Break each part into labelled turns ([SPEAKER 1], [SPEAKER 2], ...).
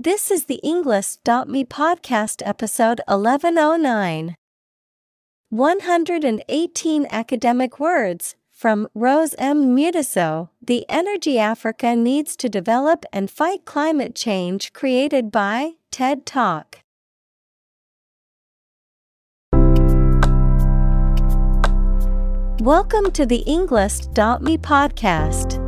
[SPEAKER 1] This is the Englist.me podcast episode 1109. 118 academic words from Rose M. Mutiso The Energy Africa Needs to Develop and Fight Climate Change, created by TED Talk. Welcome to the Englist.me podcast.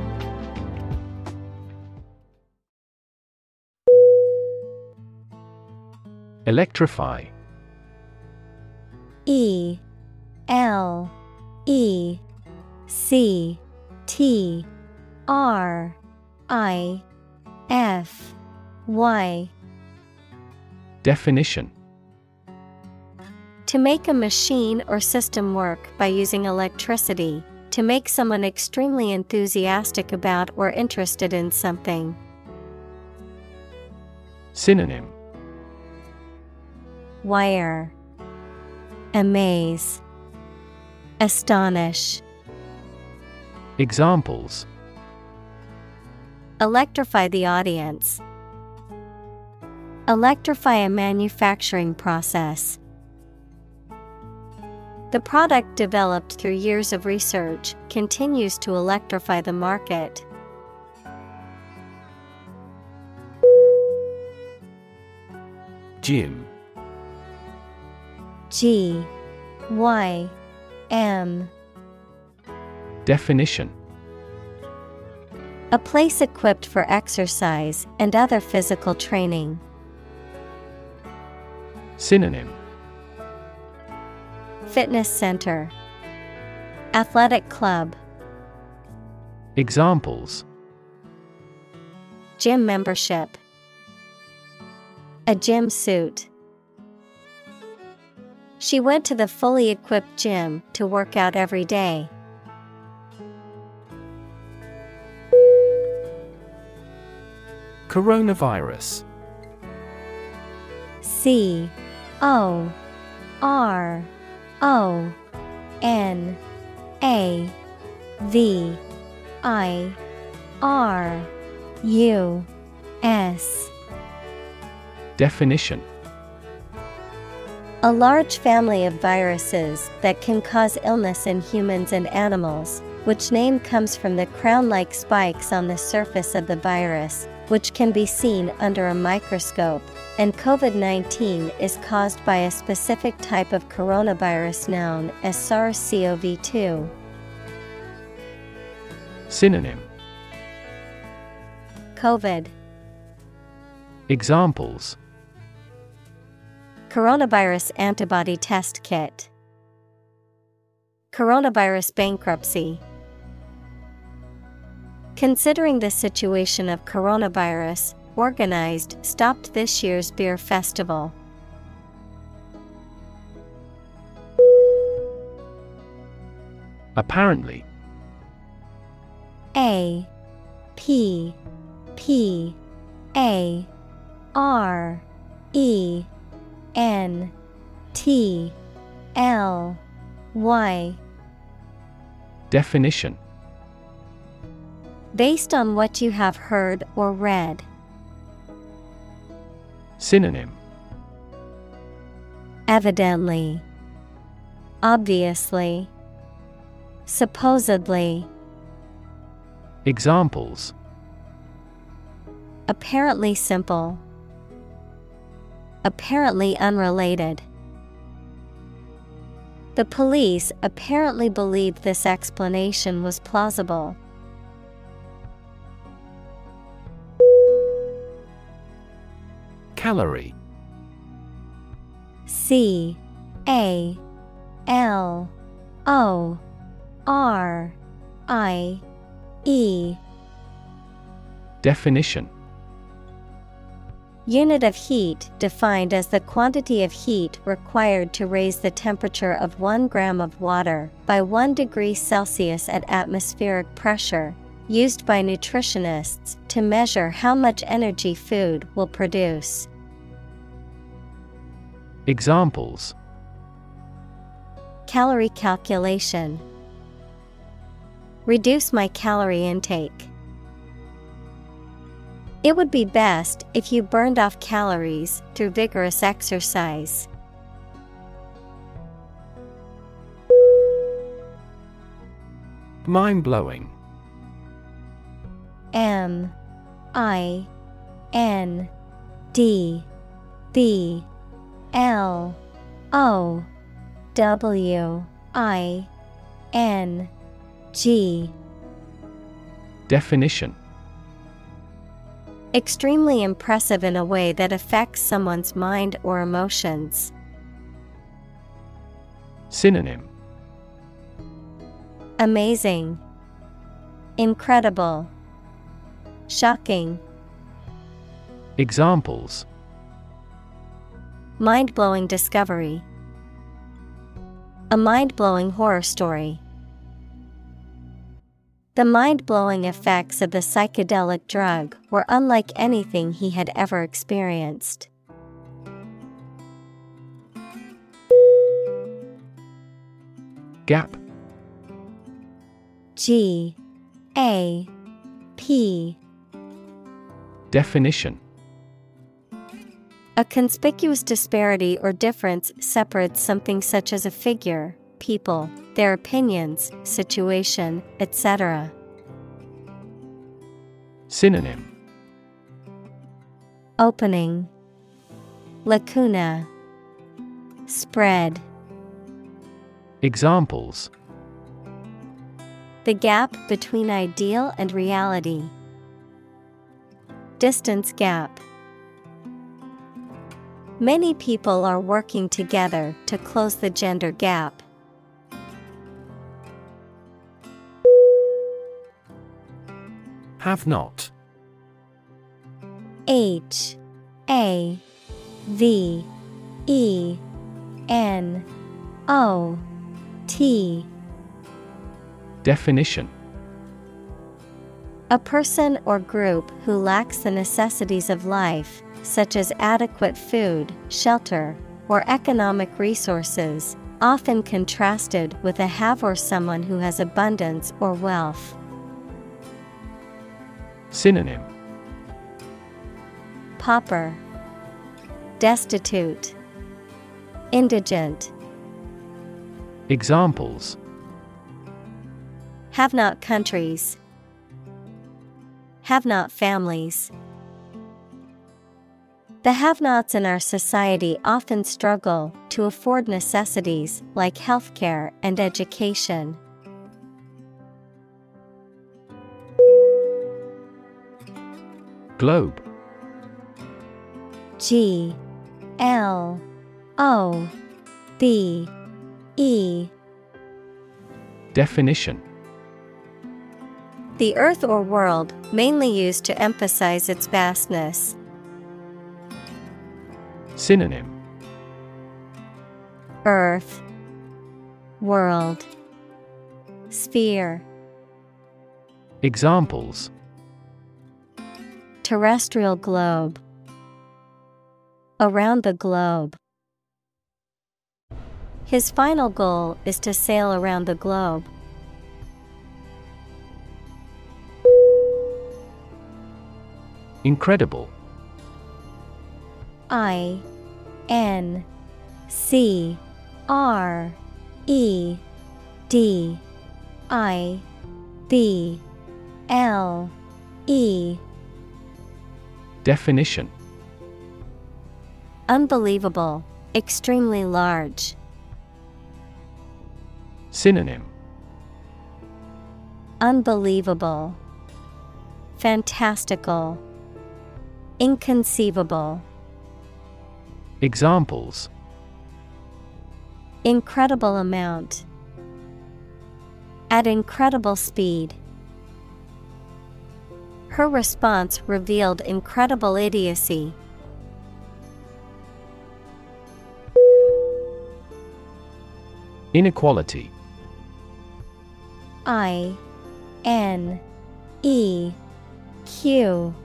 [SPEAKER 2] Electrify.
[SPEAKER 1] E L E C T R I F Y.
[SPEAKER 2] Definition.
[SPEAKER 1] To make a machine or system work by using electricity, to make someone extremely enthusiastic about or interested in something.
[SPEAKER 2] Synonym
[SPEAKER 1] Wire Amaze Astonish
[SPEAKER 2] Examples
[SPEAKER 1] Electrify the audience. Electrify a manufacturing process. The product developed through years of research continues to electrify the market.
[SPEAKER 2] Gym
[SPEAKER 1] G Y M
[SPEAKER 2] Definition
[SPEAKER 1] A place equipped for exercise and other physical training.
[SPEAKER 2] Synonym
[SPEAKER 1] Fitness center. Athletic club.
[SPEAKER 2] Examples
[SPEAKER 1] Gym membership. A gym suit. She went to the fully equipped gym to work out every day.
[SPEAKER 2] Coronavirus.
[SPEAKER 1] C O R O N A V I R U S.
[SPEAKER 2] Definition
[SPEAKER 1] A large family of viruses that can cause illness in humans and animals, which name comes from the crown like spikes on the surface of the virus, which can be seen under a microscope, and COVID 19 is caused by a specific type of coronavirus known as SARS CoV 2.
[SPEAKER 2] Synonym.
[SPEAKER 1] COVID.
[SPEAKER 2] Examples
[SPEAKER 1] Coronavirus antibody test kit. Coronavirus bankruptcy. Considering the situation of coronavirus, organized stopped this year's beer festival.
[SPEAKER 2] Apparently.
[SPEAKER 1] A. P. P. A. R. E N T L Y
[SPEAKER 2] Definition
[SPEAKER 1] Based on what you have heard or read.
[SPEAKER 2] Synonym
[SPEAKER 1] Evidently. Obviously. Supposedly.
[SPEAKER 2] Examples
[SPEAKER 1] Apparently simple. Apparently unrelated. The police apparently believed this explanation was plausible.
[SPEAKER 2] Calorie
[SPEAKER 1] C A L O R I E
[SPEAKER 2] Definition
[SPEAKER 1] Unit of heat defined as the quantity of heat required to raise the temperature of 1 gram of water by 1 degree Celsius at atmospheric pressure, used by nutritionists to measure how much energy food will produce.
[SPEAKER 2] Examples
[SPEAKER 1] Calorie calculation Reduce my calorie intake. It would be best if you burned off calories through vigorous exercise.
[SPEAKER 2] Mind blowing.
[SPEAKER 1] M I N D B L O W I N G
[SPEAKER 2] Definition
[SPEAKER 1] Extremely impressive in a way that affects someone's mind or emotions.
[SPEAKER 2] Synonym
[SPEAKER 1] Amazing, Incredible, Shocking.
[SPEAKER 2] Examples
[SPEAKER 1] Mind blowing discovery. A mind blowing horror story. The mind blowing effects of the psychedelic drug were unlike anything he had ever experienced.
[SPEAKER 2] Gap.
[SPEAKER 1] G. A. P.
[SPEAKER 2] Definition.
[SPEAKER 1] A conspicuous disparity or difference separates something such as a figure, people, their opinions, situation, etc.
[SPEAKER 2] Synonym
[SPEAKER 1] Opening Lacuna Spread
[SPEAKER 2] Examples
[SPEAKER 1] The gap between ideal and reality. Distance gap. Many people are working together to close the gender gap.
[SPEAKER 2] Have not.
[SPEAKER 1] H A V E N O T
[SPEAKER 2] Definition
[SPEAKER 1] A person or group who lacks the necessities of life, such as adequate food, shelter, or economic resources, often contrasted with a have or someone who has abundance or wealth.
[SPEAKER 2] Synonym.
[SPEAKER 1] Pauper, Destitute, Indigent,
[SPEAKER 2] Examples.
[SPEAKER 1] Have not countries, Have not families. The have nots in our society often struggle to afford necessities like healthcare and education.
[SPEAKER 2] Globe.
[SPEAKER 1] G L O B E.
[SPEAKER 2] Definition.
[SPEAKER 1] The earth or world, mainly used to emphasize its vastness.
[SPEAKER 2] Synonym.
[SPEAKER 1] Earth, World, Sphere.
[SPEAKER 2] Examples
[SPEAKER 1] Terrestrial globe. Around the globe. His final goal is to sail around the globe.
[SPEAKER 2] Incredible
[SPEAKER 1] I N C R E D I B L E
[SPEAKER 2] Definition
[SPEAKER 1] Unbelievable, extremely large.
[SPEAKER 2] Synonym
[SPEAKER 1] Unbelievable, Fantastical, Inconceivable.
[SPEAKER 2] Examples
[SPEAKER 1] Incredible amount. At incredible speed. Her response revealed incredible idiocy.
[SPEAKER 2] Inequality.
[SPEAKER 1] I N E Q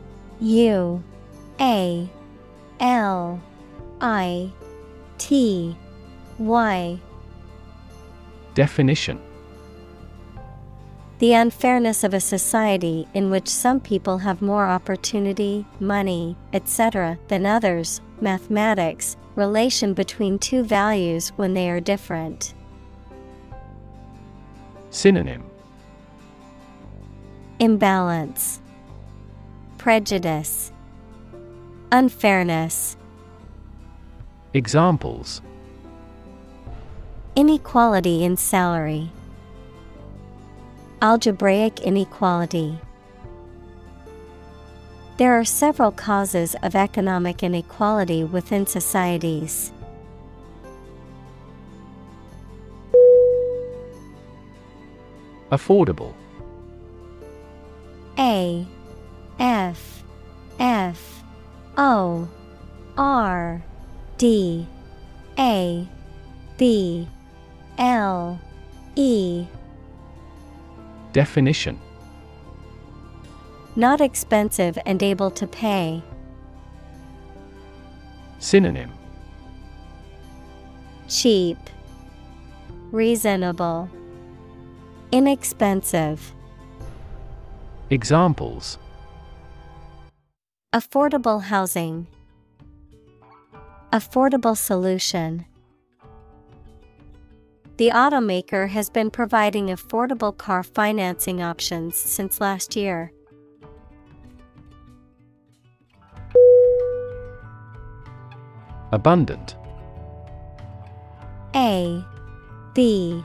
[SPEAKER 1] U A L I T Y.
[SPEAKER 2] Definition
[SPEAKER 1] The unfairness of a society in which some people have more opportunity, money, etc., than others, mathematics, relation between two values when they are different.
[SPEAKER 2] Synonym
[SPEAKER 1] Imbalance, Prejudice, Unfairness.
[SPEAKER 2] Examples
[SPEAKER 1] Inequality in salary, Algebraic inequality. There are several causes of economic inequality within societies.
[SPEAKER 2] Affordable
[SPEAKER 1] A F F O R D A B L E
[SPEAKER 2] Definition
[SPEAKER 1] Not expensive and able to pay.
[SPEAKER 2] Synonym
[SPEAKER 1] Cheap, Reasonable, Inexpensive.
[SPEAKER 2] Examples
[SPEAKER 1] Affordable housing, Affordable solution. The automaker has been providing affordable car financing options since last year.
[SPEAKER 2] Abundant
[SPEAKER 1] A B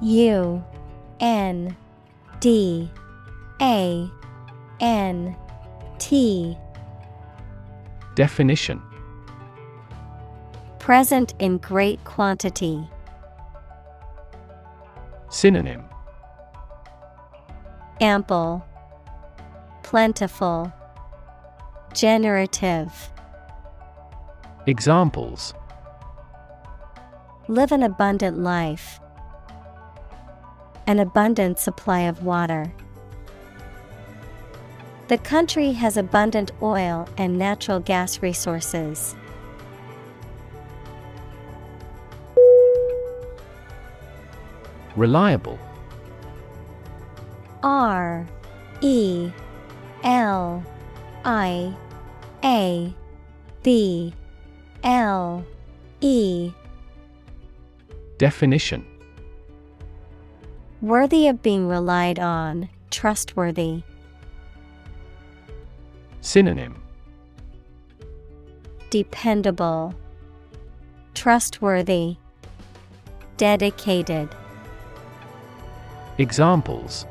[SPEAKER 1] U N D A N T
[SPEAKER 2] Definition
[SPEAKER 1] Present in great quantity.
[SPEAKER 2] Synonym
[SPEAKER 1] Ample, Plentiful, Generative.
[SPEAKER 2] Examples
[SPEAKER 1] Live an abundant life. An abundant supply of water. The country has abundant oil and natural gas resources.
[SPEAKER 2] Reliable.
[SPEAKER 1] R E L I A B L E.
[SPEAKER 2] Definition.
[SPEAKER 1] Worthy of being relied on, trustworthy.
[SPEAKER 2] Synonym.
[SPEAKER 1] Dependable, Trustworthy, Dedicated.
[SPEAKER 2] Examples.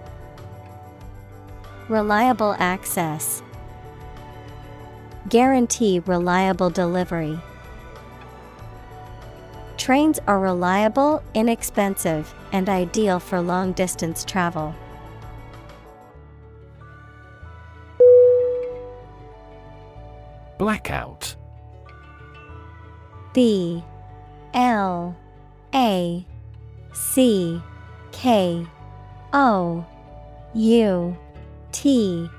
[SPEAKER 1] Reliable access. Guarantee reliable delivery. Trains are reliable, inexpensive, and ideal for long distance travel.
[SPEAKER 2] Blackout.
[SPEAKER 1] B. L. A. C. K O U T.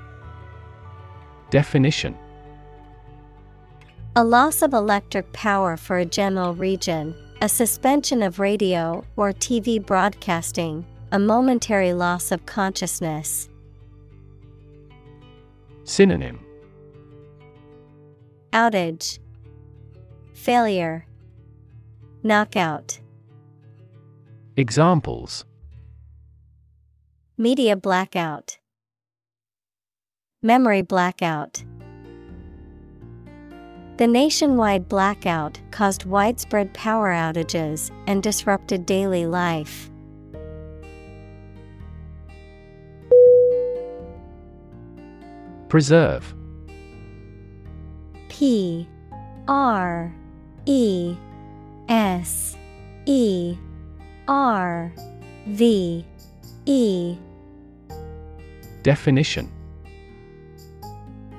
[SPEAKER 2] Definition.
[SPEAKER 1] A loss of electric power for a general region, a suspension of radio or TV broadcasting, a momentary loss of consciousness.
[SPEAKER 2] Synonym.
[SPEAKER 1] Outage, Failure, Knockout.
[SPEAKER 2] Examples
[SPEAKER 1] Media blackout. Memory blackout. The nationwide blackout caused widespread power outages and disrupted daily life.
[SPEAKER 2] Preserve
[SPEAKER 1] P R E S E R V E
[SPEAKER 2] Definition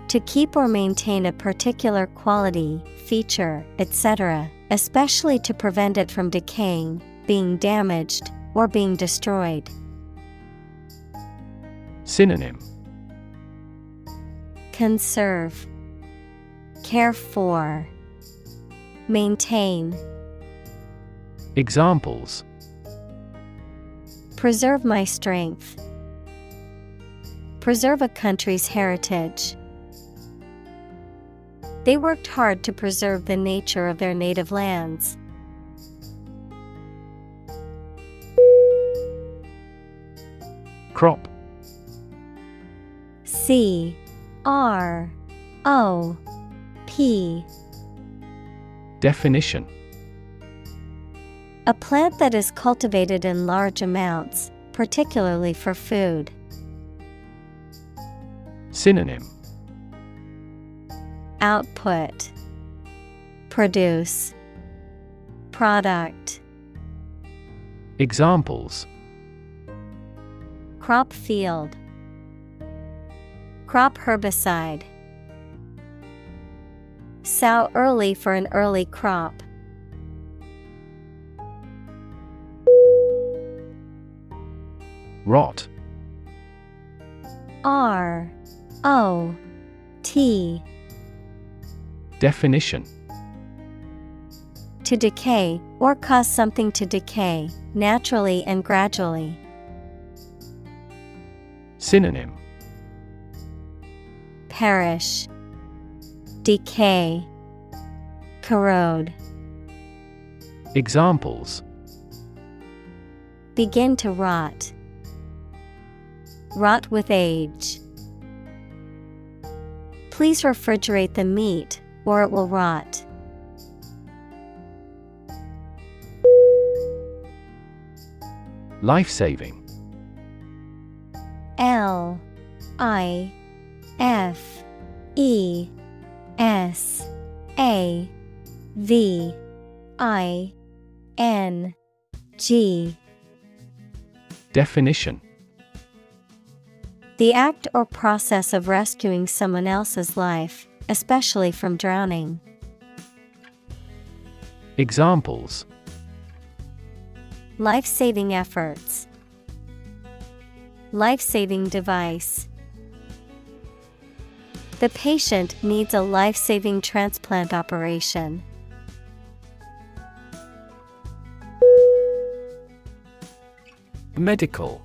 [SPEAKER 1] To keep or maintain a particular quality, feature, etc., especially to prevent it from decaying, being damaged, or being destroyed.
[SPEAKER 2] Synonym
[SPEAKER 1] Conserve, Care for, Maintain.
[SPEAKER 2] Examples
[SPEAKER 1] Preserve my strength. Preserve a country's heritage. They worked hard to preserve the nature of their native lands.
[SPEAKER 2] Crop
[SPEAKER 1] C R O P
[SPEAKER 2] Definition
[SPEAKER 1] A plant that is cultivated in large amounts, particularly for food.
[SPEAKER 2] Synonym.
[SPEAKER 1] Output. Produce. Product.
[SPEAKER 2] Examples.
[SPEAKER 1] Crop field. Crop herbicide. Sow early for an early crop.
[SPEAKER 2] Rot.
[SPEAKER 1] R O T.
[SPEAKER 2] Definition.
[SPEAKER 1] To decay, or cause something to decay, naturally and gradually.
[SPEAKER 2] Synonym.
[SPEAKER 1] Perish, Decay, Corrode.
[SPEAKER 2] Examples.
[SPEAKER 1] Begin to rot. Rot with age. Please refrigerate the meat, or it will rot.
[SPEAKER 2] Life saving
[SPEAKER 1] L I F E S A V I N G
[SPEAKER 2] Definition
[SPEAKER 1] The act or process of rescuing someone else's life, especially from drowning.
[SPEAKER 2] Examples
[SPEAKER 1] Life saving efforts. Life saving device. The patient needs a life saving transplant operation.
[SPEAKER 2] Medical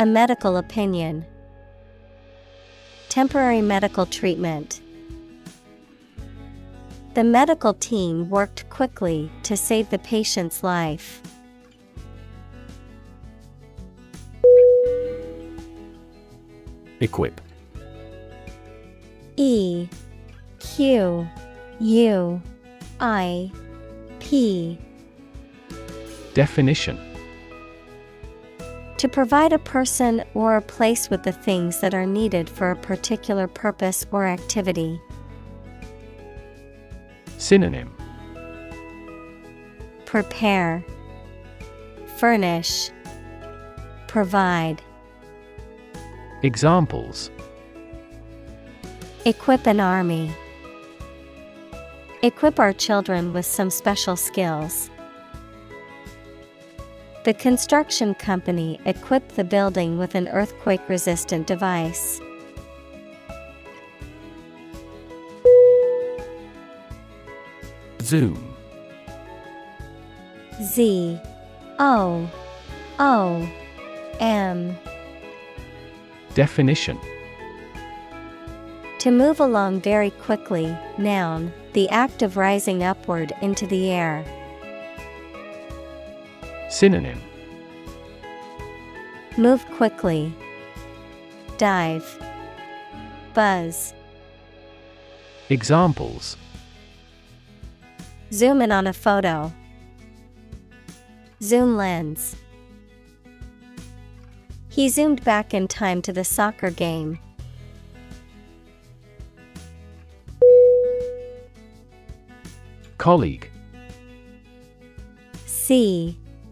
[SPEAKER 1] A medical opinion. Temporary medical treatment. The medical team worked quickly to save the patient's life.
[SPEAKER 2] Equip
[SPEAKER 1] E Q U I P
[SPEAKER 2] Definition
[SPEAKER 1] To provide a person or a place with the things that are needed for a particular purpose or activity.
[SPEAKER 2] Synonym
[SPEAKER 1] Prepare, Furnish, Provide.
[SPEAKER 2] Examples
[SPEAKER 1] Equip an army. Equip our children with some special skills. The construction company equipped the building with an earthquake resistant device.
[SPEAKER 2] Zoom.
[SPEAKER 1] Z. O. O. M.
[SPEAKER 2] Definition.
[SPEAKER 1] To move along very quickly, noun, the act of rising upward into the air.
[SPEAKER 2] Synonym
[SPEAKER 1] Move quickly. Dive. Buzz.
[SPEAKER 2] Examples
[SPEAKER 1] Zoom in on a photo. Zoom lens. He zoomed back in time to the soccer game.
[SPEAKER 2] Colleague
[SPEAKER 1] C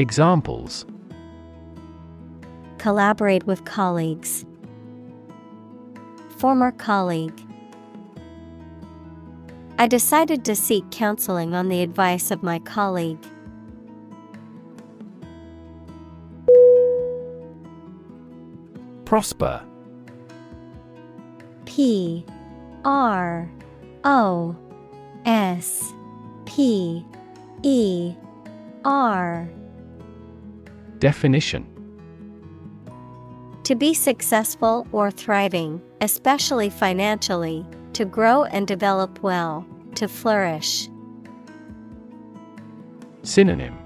[SPEAKER 2] Examples
[SPEAKER 1] Collaborate with colleagues. Former colleague. I decided to seek counseling on the advice of my colleague.
[SPEAKER 2] Prosper
[SPEAKER 1] P R O S P E R
[SPEAKER 2] Definition
[SPEAKER 1] To be successful or thriving, especially financially, to grow and develop well, to flourish.
[SPEAKER 2] Synonym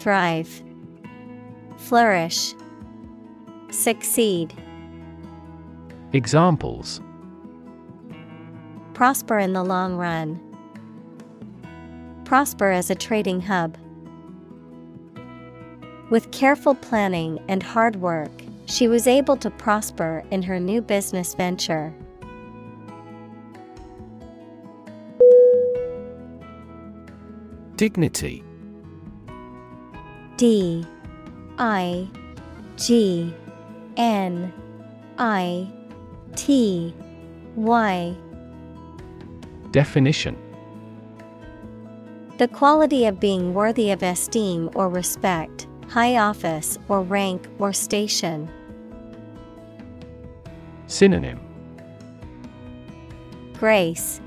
[SPEAKER 1] Thrive, Flourish, Succeed,
[SPEAKER 2] Examples
[SPEAKER 1] Prosper in the long run. Prosper as a trading hub. With careful planning and hard work, she was able to prosper in her new business venture.
[SPEAKER 2] Dignity.
[SPEAKER 1] D I G N I T Y.
[SPEAKER 2] Definition.
[SPEAKER 1] The quality of being worthy of esteem or respect, high office or rank or station.
[SPEAKER 2] Synonym
[SPEAKER 1] Grace,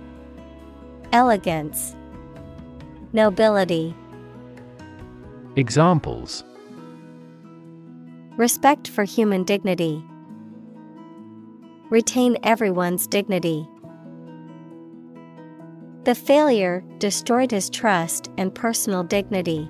[SPEAKER 1] Elegance, Nobility,
[SPEAKER 2] Examples
[SPEAKER 1] Respect for human dignity. Retain everyone's dignity. The failure destroyed his trust and personal dignity.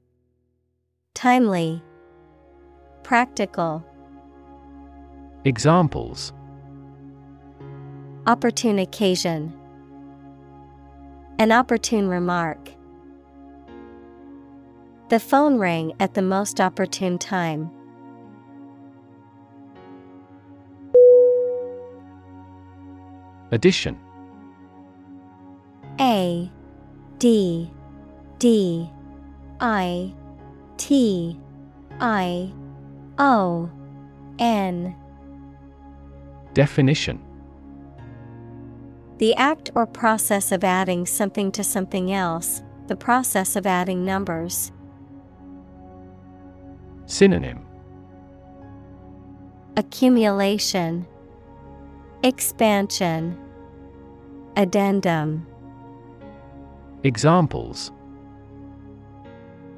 [SPEAKER 1] Timely, Practical,
[SPEAKER 2] Examples.
[SPEAKER 1] Opportune occasion, An opportune remark. The phone rang at the most opportune time.
[SPEAKER 2] Addition.
[SPEAKER 1] A D D I T I O N.
[SPEAKER 2] Definition.
[SPEAKER 1] The act or process of adding something to something else, the process of adding numbers.
[SPEAKER 2] Synonym.
[SPEAKER 1] Accumulation, Expansion, Addendum.
[SPEAKER 2] Examples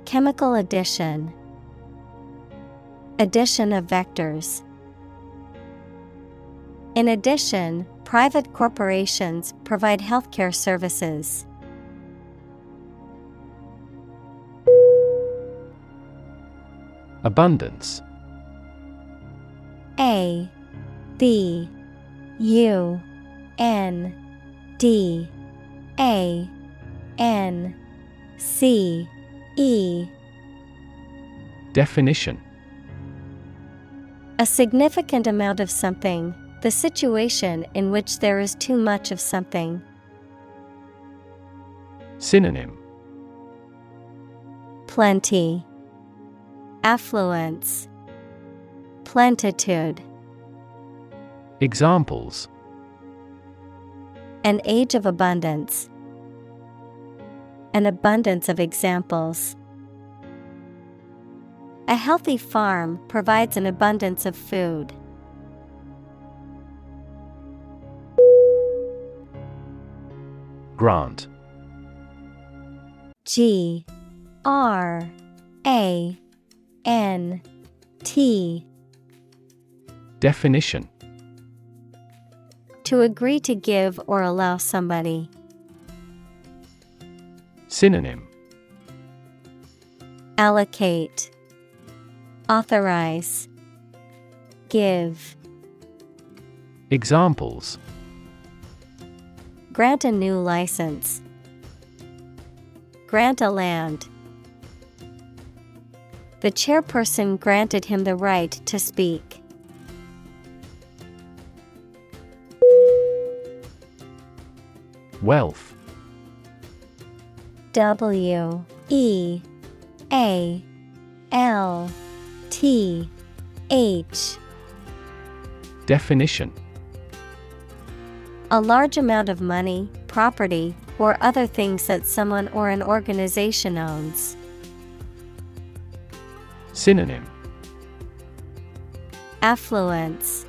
[SPEAKER 1] Chemical addition, Addition of vectors. In addition, private corporations provide healthcare services.
[SPEAKER 2] Abundance.
[SPEAKER 1] A B U N D A N C E
[SPEAKER 2] Definition
[SPEAKER 1] A significant amount of something, the situation in which there is too much of something.
[SPEAKER 2] Synonym
[SPEAKER 1] Plenty, Affluence, Plentitude.
[SPEAKER 2] Examples
[SPEAKER 1] An age of abundance. An abundance of examples. A healthy farm provides an abundance of food.
[SPEAKER 2] Grant.
[SPEAKER 1] G R A N T
[SPEAKER 2] Definition
[SPEAKER 1] To agree to give or allow somebody.
[SPEAKER 2] Synonym
[SPEAKER 1] Allocate, Authorize, Give.
[SPEAKER 2] Examples
[SPEAKER 1] Grant a new license. Grant a land. The chairperson granted him the right to speak.
[SPEAKER 2] Wealth.
[SPEAKER 1] W E A L T H.
[SPEAKER 2] Definition.
[SPEAKER 1] A large amount of money, property, or other things that someone or an organization owns.
[SPEAKER 2] Synonym.
[SPEAKER 1] Affluence,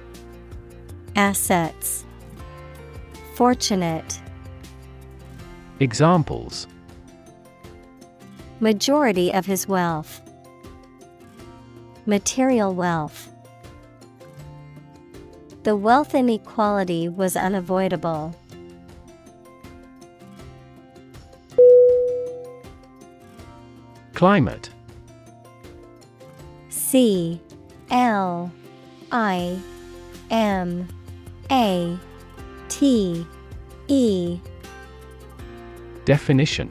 [SPEAKER 1] Assets, Fortunate.
[SPEAKER 2] Examples
[SPEAKER 1] Majority of his wealth. Material wealth. The wealth inequality was unavoidable.
[SPEAKER 2] Climate.
[SPEAKER 1] C. L. I. M. A. T. E.
[SPEAKER 2] Definition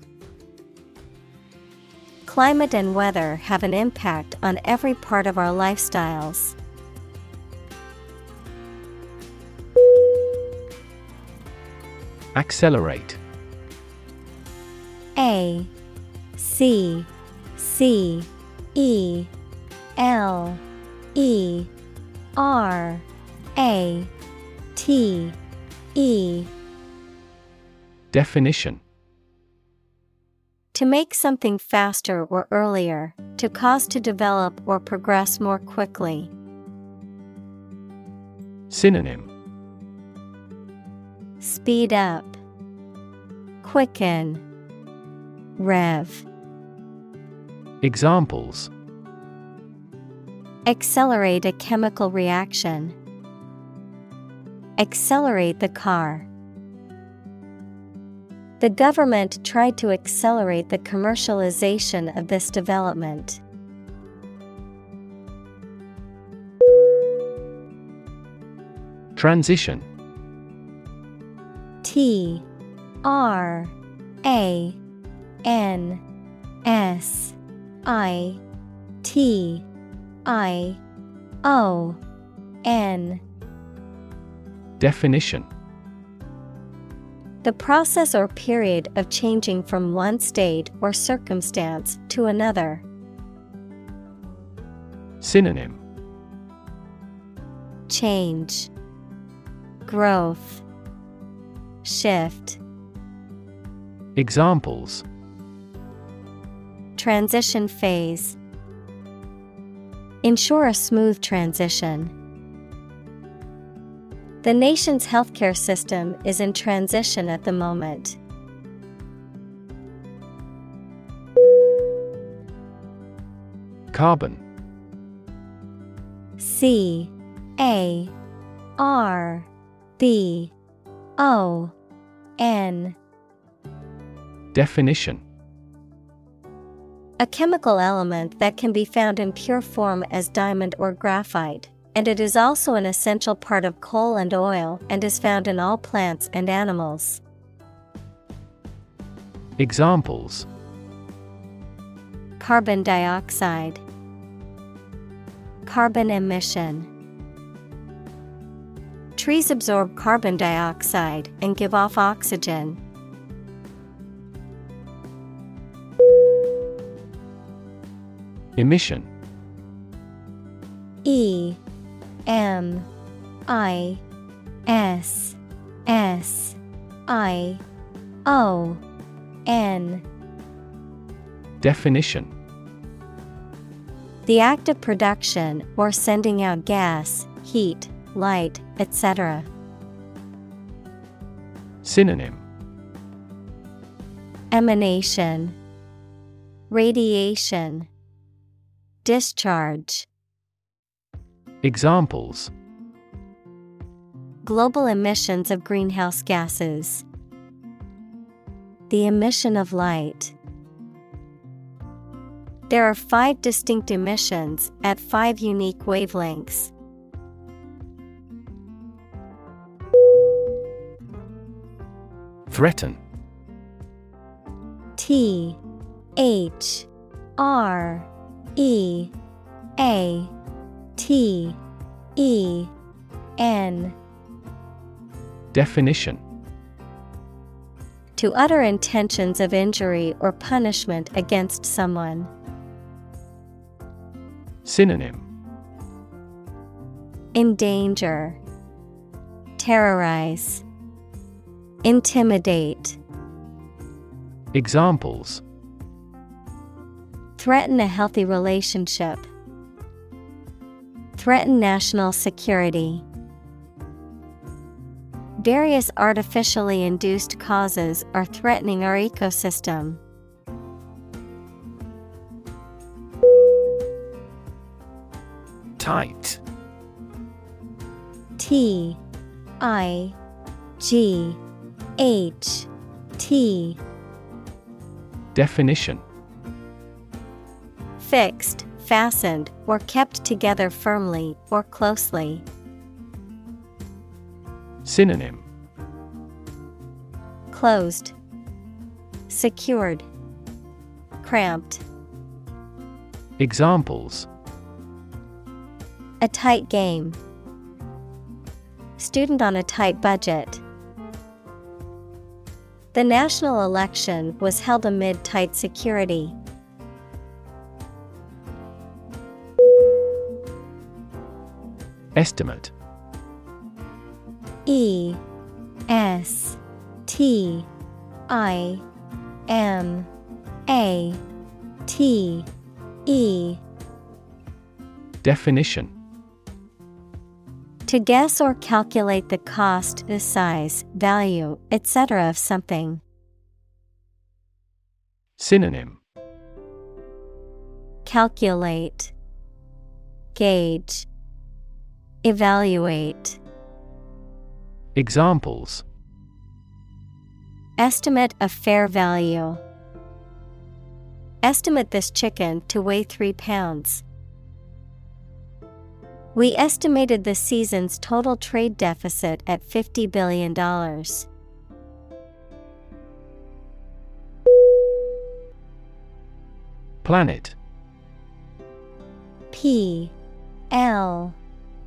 [SPEAKER 1] Climate and weather have an impact on every part of our lifestyles.
[SPEAKER 2] Accelerate.
[SPEAKER 1] A C C E L E R A T E.
[SPEAKER 2] Definition
[SPEAKER 1] To make something faster or earlier, to cause to develop or progress more quickly.
[SPEAKER 2] Synonym
[SPEAKER 1] Speed up, Quicken, Rev.
[SPEAKER 2] Examples
[SPEAKER 1] Accelerate a chemical reaction. Accelerate the car. The government tried to accelerate the commercialization of this development.
[SPEAKER 2] Transition.
[SPEAKER 1] T R A N S I T I O N.
[SPEAKER 2] Definition
[SPEAKER 1] The process or period of changing from one state or circumstance to another.
[SPEAKER 2] Synonym
[SPEAKER 1] Change, Growth, Shift.
[SPEAKER 2] Examples
[SPEAKER 1] Transition phase. Ensure a smooth transition. The nation's healthcare system is in transition at the moment.
[SPEAKER 2] Carbon.
[SPEAKER 1] C A R B O N.
[SPEAKER 2] Definition.
[SPEAKER 1] A chemical element that can be found in pure form as diamond or graphite, and it is also an essential part of coal and oil and is found in all plants and animals.
[SPEAKER 2] Examples
[SPEAKER 1] Carbon dioxide, Carbon emission. Trees absorb carbon dioxide and give off oxygen.
[SPEAKER 2] Emission
[SPEAKER 1] E M I S S I O N.
[SPEAKER 2] Definition.
[SPEAKER 1] The act of production or sending out gas, heat, light, etc.
[SPEAKER 2] Synonym.
[SPEAKER 1] Emanation. Radiation. Discharge
[SPEAKER 2] Examples
[SPEAKER 1] Global emissions of greenhouse gases. The emission of light. There are five distinct emissions at five unique wavelengths.
[SPEAKER 2] Threaten
[SPEAKER 1] T H R E A T E N.
[SPEAKER 2] Definition.
[SPEAKER 1] To utter intentions of injury or punishment against someone.
[SPEAKER 2] Synonym.
[SPEAKER 1] Endanger, Terrorize, Intimidate,
[SPEAKER 2] Examples.
[SPEAKER 1] Threaten a healthy relationship, Threaten national security. Various artificially induced causes are threatening our ecosystem.
[SPEAKER 2] Tight
[SPEAKER 1] T I G H T
[SPEAKER 2] Definition
[SPEAKER 1] Fixed, fastened, or kept together firmly or closely.
[SPEAKER 2] Synonym
[SPEAKER 1] Closed, Secured, Cramped.
[SPEAKER 2] Examples
[SPEAKER 1] A tight game. Student on a tight budget. The national election was held amid tight security.
[SPEAKER 2] Estimate.
[SPEAKER 1] E S T I M A T E.
[SPEAKER 2] Definition.
[SPEAKER 1] To guess or calculate the cost, the size, value, etc. of something.
[SPEAKER 2] Synonym.
[SPEAKER 1] Calculate, Gauge, Evaluate.
[SPEAKER 2] Examples
[SPEAKER 1] Estimate of fair value. Estimate this chicken to weigh 3 pounds. We estimated the season's total trade deficit at $50 billion.
[SPEAKER 2] Planet
[SPEAKER 1] P L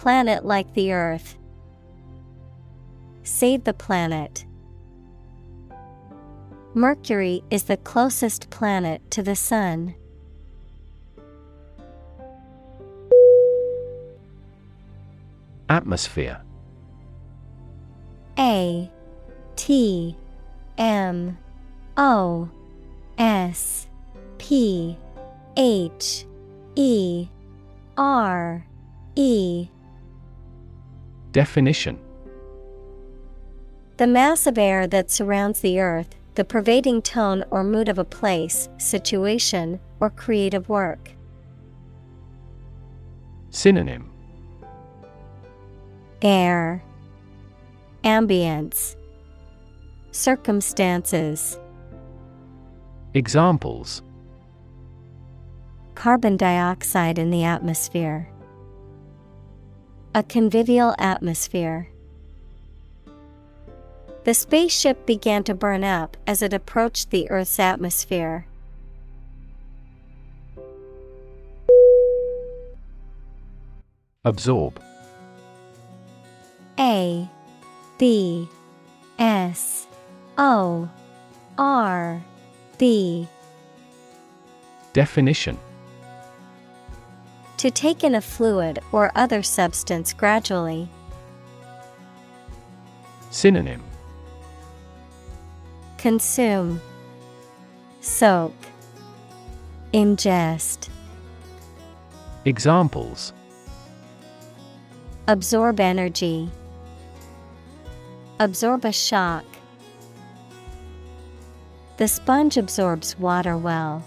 [SPEAKER 1] Planet like the Earth. Save the planet. Mercury is the closest planet to the Sun.
[SPEAKER 2] Atmosphere
[SPEAKER 1] A T M O S P H E R E
[SPEAKER 2] Definition.
[SPEAKER 1] The mass of air that surrounds the Earth, the pervading tone or mood of a place, situation, or creative work.
[SPEAKER 2] Synonym.
[SPEAKER 1] Air. Ambience. Circumstances.
[SPEAKER 2] Examples.
[SPEAKER 1] Carbon dioxide in the atmosphere. A convivial atmosphere. The spaceship began to burn up as it approached the Earth's atmosphere.
[SPEAKER 2] Absorb
[SPEAKER 1] A B S O R B
[SPEAKER 2] Definition
[SPEAKER 1] To take in a fluid or other substance gradually.
[SPEAKER 2] Synonym
[SPEAKER 1] Consume, Soak, Ingest,
[SPEAKER 2] Examples
[SPEAKER 1] Absorb energy, Absorb a shock. The sponge absorbs water well.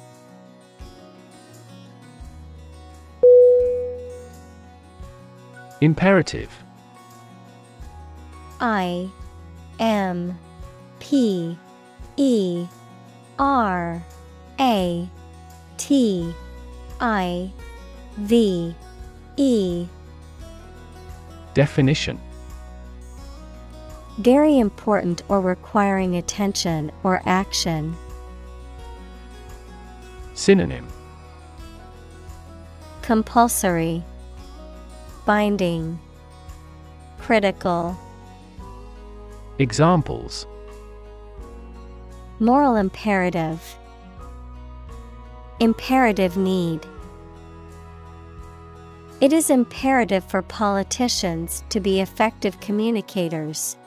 [SPEAKER 2] Imperative.
[SPEAKER 1] I M P E R A T I V E.
[SPEAKER 2] Definition.
[SPEAKER 1] Very important or requiring attention or action.
[SPEAKER 2] Synonym.
[SPEAKER 1] Compulsory, Binding, Critical.
[SPEAKER 2] Examples
[SPEAKER 1] Moral imperative. Imperative need. It is imperative for politicians to be effective communicators.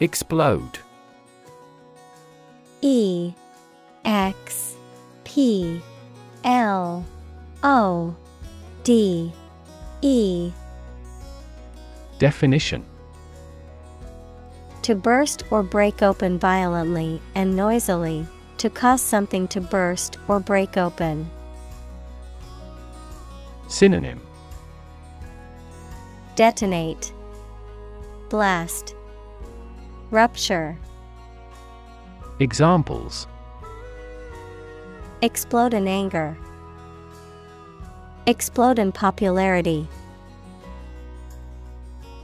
[SPEAKER 2] Explode
[SPEAKER 1] E X P L O D E.
[SPEAKER 2] Definition.
[SPEAKER 1] To burst or break open violently and noisily, to cause something to burst or break open.
[SPEAKER 2] Synonym.
[SPEAKER 1] Detonate, Blast, Rupture,
[SPEAKER 2] Examples
[SPEAKER 1] Explode in anger, Explode in popularity.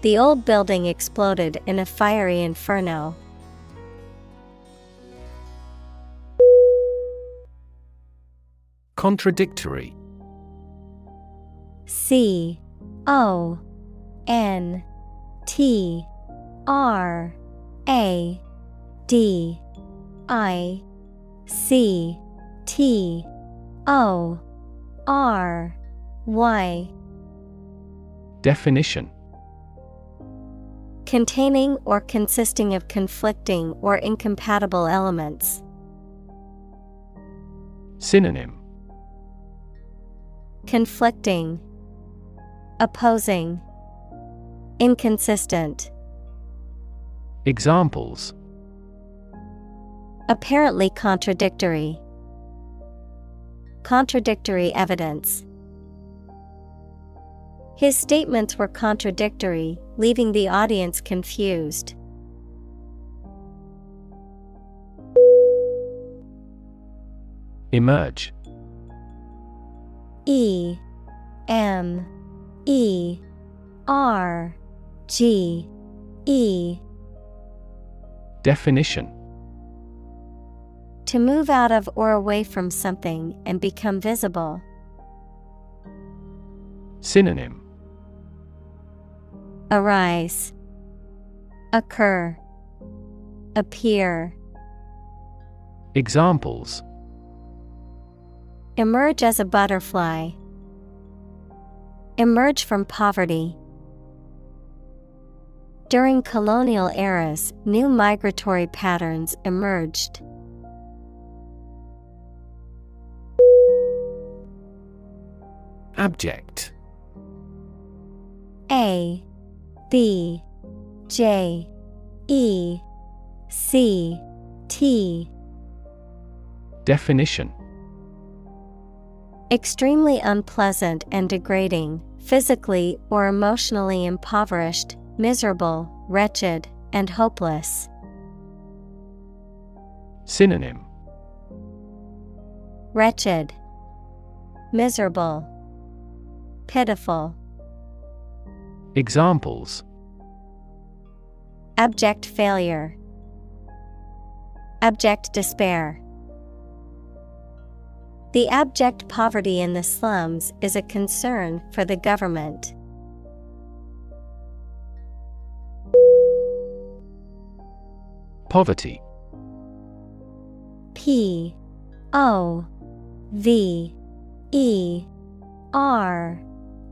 [SPEAKER 1] The old building exploded in a fiery inferno.
[SPEAKER 2] Contradictory
[SPEAKER 1] C O N T R A D I C T O R Y
[SPEAKER 2] Definition
[SPEAKER 1] Containing or consisting of conflicting or incompatible elements.
[SPEAKER 2] Synonym
[SPEAKER 1] Conflicting, Opposing, Inconsistent.
[SPEAKER 2] Examples
[SPEAKER 1] Apparently contradictory. Contradictory evidence. His statements were contradictory, leaving the audience confused.
[SPEAKER 2] Emerge
[SPEAKER 1] E M E R G E
[SPEAKER 2] Definition
[SPEAKER 1] To move out of or away from something and become visible.
[SPEAKER 2] Synonym
[SPEAKER 1] Arise, Occur, Appear.
[SPEAKER 2] Examples
[SPEAKER 1] Emerge as a butterfly. Emerge from poverty. During colonial eras, new migratory patterns emerged.
[SPEAKER 2] Abject
[SPEAKER 1] A B J E C T.
[SPEAKER 2] Definition.
[SPEAKER 1] Extremely unpleasant and degrading, physically or emotionally impoverished, miserable, wretched, and hopeless.
[SPEAKER 2] Synonym.
[SPEAKER 1] Wretched, Miserable, Pitiful.
[SPEAKER 2] Examples
[SPEAKER 1] Abject failure, Abject despair. The abject poverty in the slums is a concern for the government.
[SPEAKER 2] Poverty
[SPEAKER 1] P O V E R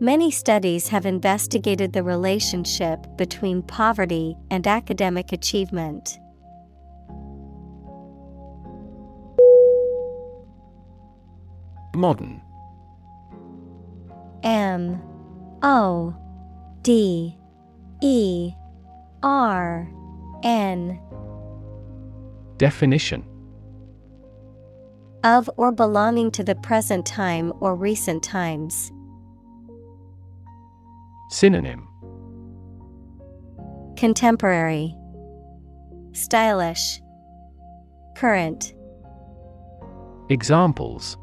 [SPEAKER 1] Many studies have investigated the relationship between poverty and academic achievement.
[SPEAKER 2] Modern
[SPEAKER 1] M O D E R N
[SPEAKER 2] Definition
[SPEAKER 1] of or belonging to the present time or recent times.
[SPEAKER 2] Synonym
[SPEAKER 1] Contemporary, Stylish, Current.
[SPEAKER 2] Examples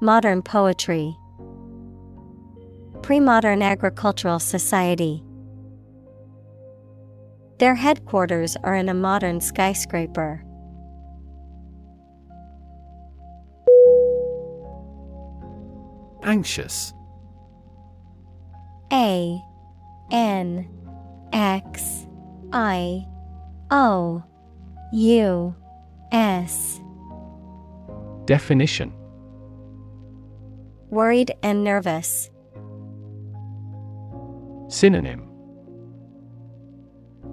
[SPEAKER 1] Modern poetry, Pre-modern agricultural society. Their headquarters are in a modern skyscraper.
[SPEAKER 2] Anxious
[SPEAKER 1] A N X I O U S
[SPEAKER 2] Definition
[SPEAKER 1] Worried and nervous.
[SPEAKER 2] Synonym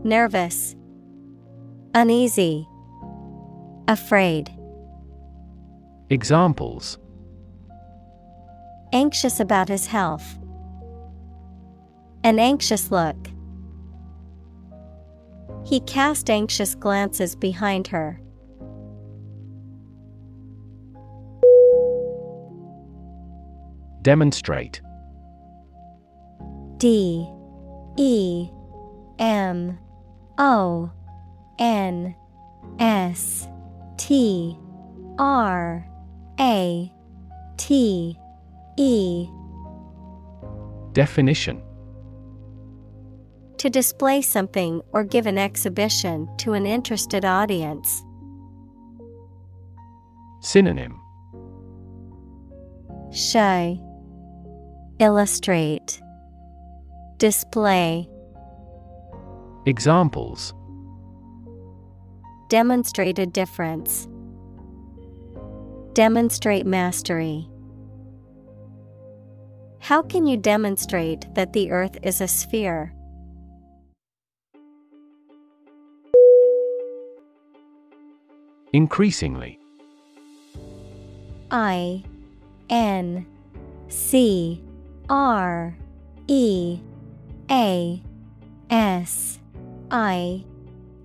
[SPEAKER 1] Nervous, Uneasy, Afraid.
[SPEAKER 2] Examples
[SPEAKER 1] Anxious about his health. An anxious look. He cast anxious glances behind her.
[SPEAKER 2] Demonstrate
[SPEAKER 1] D E M O N S T R A T E
[SPEAKER 2] Definition
[SPEAKER 1] To display something or give an exhibition to an interested audience.
[SPEAKER 2] Synonym
[SPEAKER 1] Show Illustrate Display
[SPEAKER 2] Examples
[SPEAKER 1] Demonstrate a difference. Demonstrate mastery. How can you demonstrate that the earth is a sphere?
[SPEAKER 2] Increasingly
[SPEAKER 1] I N C R E A S I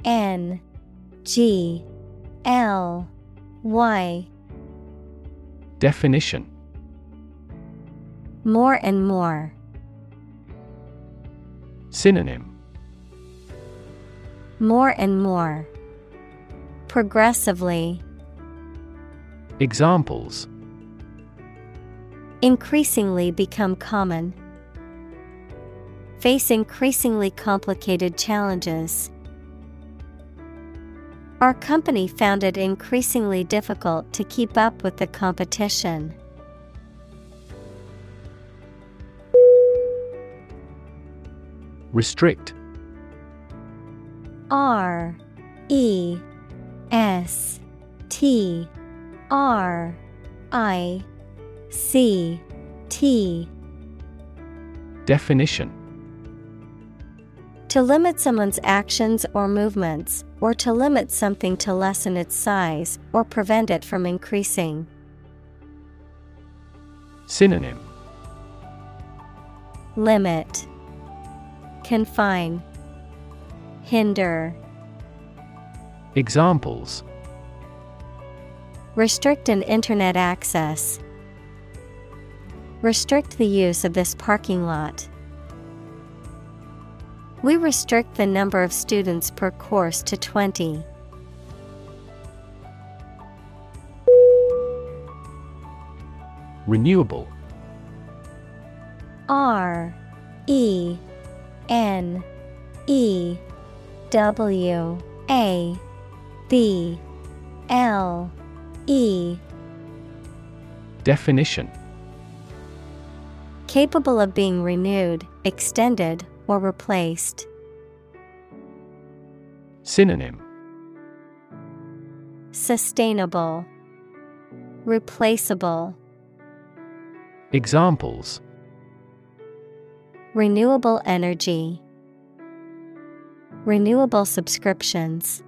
[SPEAKER 1] N G L Y
[SPEAKER 2] Definition
[SPEAKER 1] More and more.
[SPEAKER 2] Synonym
[SPEAKER 1] More and more. Progressively.
[SPEAKER 2] Examples
[SPEAKER 1] Increasingly become common. Face increasingly complicated challenges. Our company found it increasingly difficult to keep up with the competition.
[SPEAKER 2] Restrict
[SPEAKER 1] R E S T R I C T.
[SPEAKER 2] Definition.
[SPEAKER 1] To limit someone's actions or movements, or to limit something to lessen its size or prevent it from increasing.
[SPEAKER 2] Synonym.
[SPEAKER 1] Limit. Confine. Hinder
[SPEAKER 2] Examples
[SPEAKER 1] Restrict an internet access. Restrict the use of this parking lot. We restrict the number of students per course to 20.
[SPEAKER 2] Renewable
[SPEAKER 1] R E N E W A B L E.
[SPEAKER 2] Definition.
[SPEAKER 1] Capable of being renewed, extended, or replaced.
[SPEAKER 2] Synonym.
[SPEAKER 1] Sustainable, Replaceable,
[SPEAKER 2] Examples.
[SPEAKER 1] Renewable energy, Renewable subscriptions.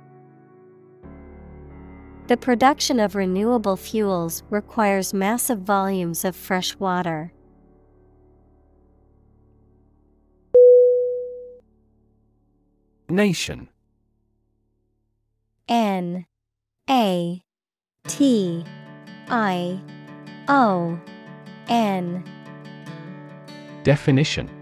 [SPEAKER 1] The production of renewable fuels requires massive volumes of fresh water.
[SPEAKER 2] Nation.
[SPEAKER 1] N A T I O N.
[SPEAKER 2] Definition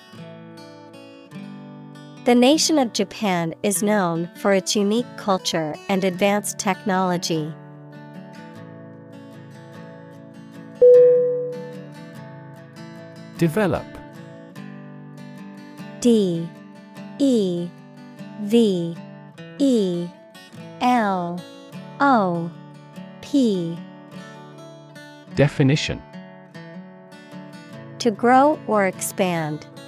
[SPEAKER 1] The nation of Japan is known for its unique culture and advanced technology.
[SPEAKER 2] Develop.
[SPEAKER 1] D E V E L O P.
[SPEAKER 2] Definition.
[SPEAKER 1] To grow or expand,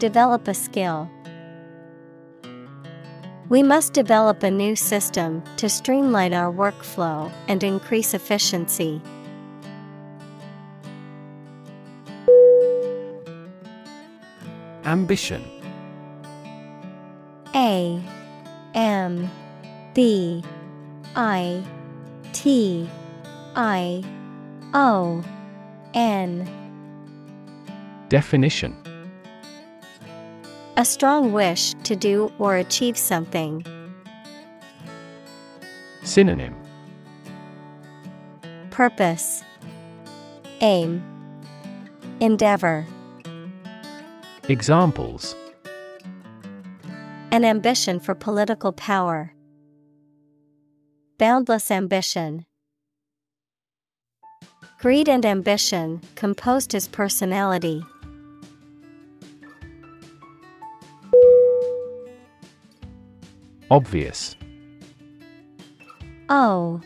[SPEAKER 1] Develop a skill. We must develop a new system to streamline our workflow and increase efficiency.
[SPEAKER 2] Ambition
[SPEAKER 1] A M B I T I O N
[SPEAKER 2] Definition
[SPEAKER 1] A strong wish to do or achieve something.
[SPEAKER 2] Synonym
[SPEAKER 1] Purpose Aim Endeavor
[SPEAKER 2] Examples
[SPEAKER 1] An ambition for political power. Boundless ambition. Greed and ambition composed his personality.
[SPEAKER 2] Obvious.
[SPEAKER 1] O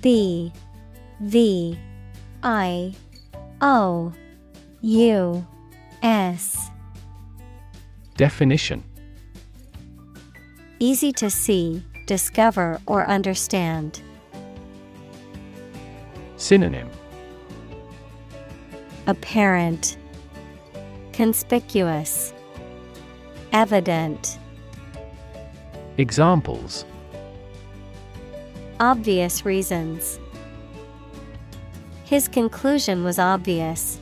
[SPEAKER 1] B V I O U S.
[SPEAKER 2] Definition
[SPEAKER 1] Easy to see, discover, or understand.
[SPEAKER 2] Synonym
[SPEAKER 1] Apparent, Conspicuous, Evident.
[SPEAKER 2] Examples
[SPEAKER 1] Obvious reasons. His conclusion was obvious.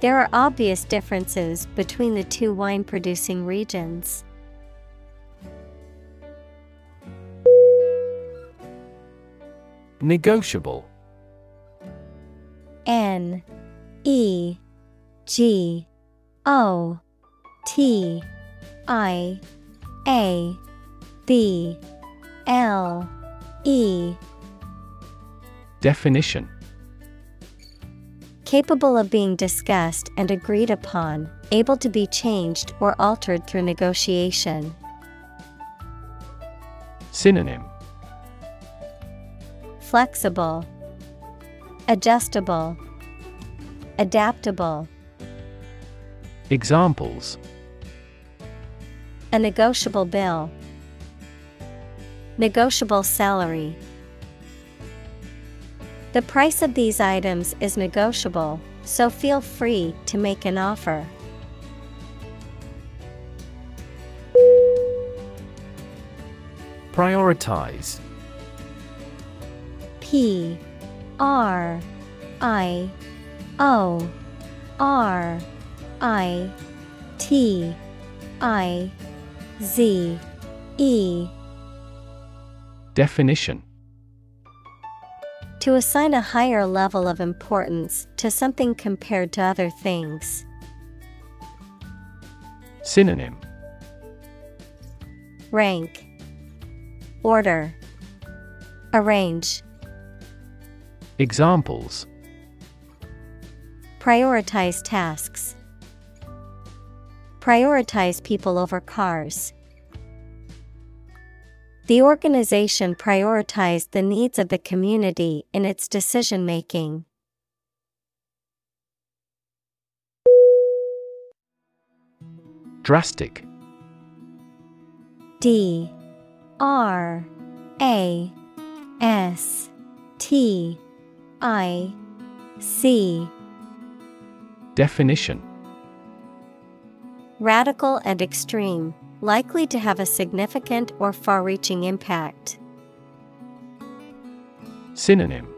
[SPEAKER 1] There are obvious differences between the two wine producing regions.
[SPEAKER 2] Negotiable
[SPEAKER 1] N E G O T I A B L E
[SPEAKER 2] Definition.
[SPEAKER 1] Capable of being discussed and agreed upon, able to be changed or altered through negotiation.
[SPEAKER 2] Synonym.
[SPEAKER 1] Flexible, Adjustable, Adaptable.
[SPEAKER 2] Examples
[SPEAKER 1] A negotiable bill, Negotiable salary. The price of these items is negotiable, so feel free to make an offer.
[SPEAKER 2] Prioritize
[SPEAKER 1] P R I O R I T I Z E.
[SPEAKER 2] Definition.
[SPEAKER 1] To assign a higher level of importance to something compared to other things.
[SPEAKER 2] Synonym.
[SPEAKER 1] Rank. Order. Arrange.
[SPEAKER 2] Examples.
[SPEAKER 1] Prioritize tasks. Prioritize people over cars. The organization prioritized the needs of the community in its decision making.
[SPEAKER 2] Drastic.
[SPEAKER 1] D. R. A. S. T. I. C.
[SPEAKER 2] Definition
[SPEAKER 1] Radical and extreme, likely to have a significant or far reaching impact.
[SPEAKER 2] Synonym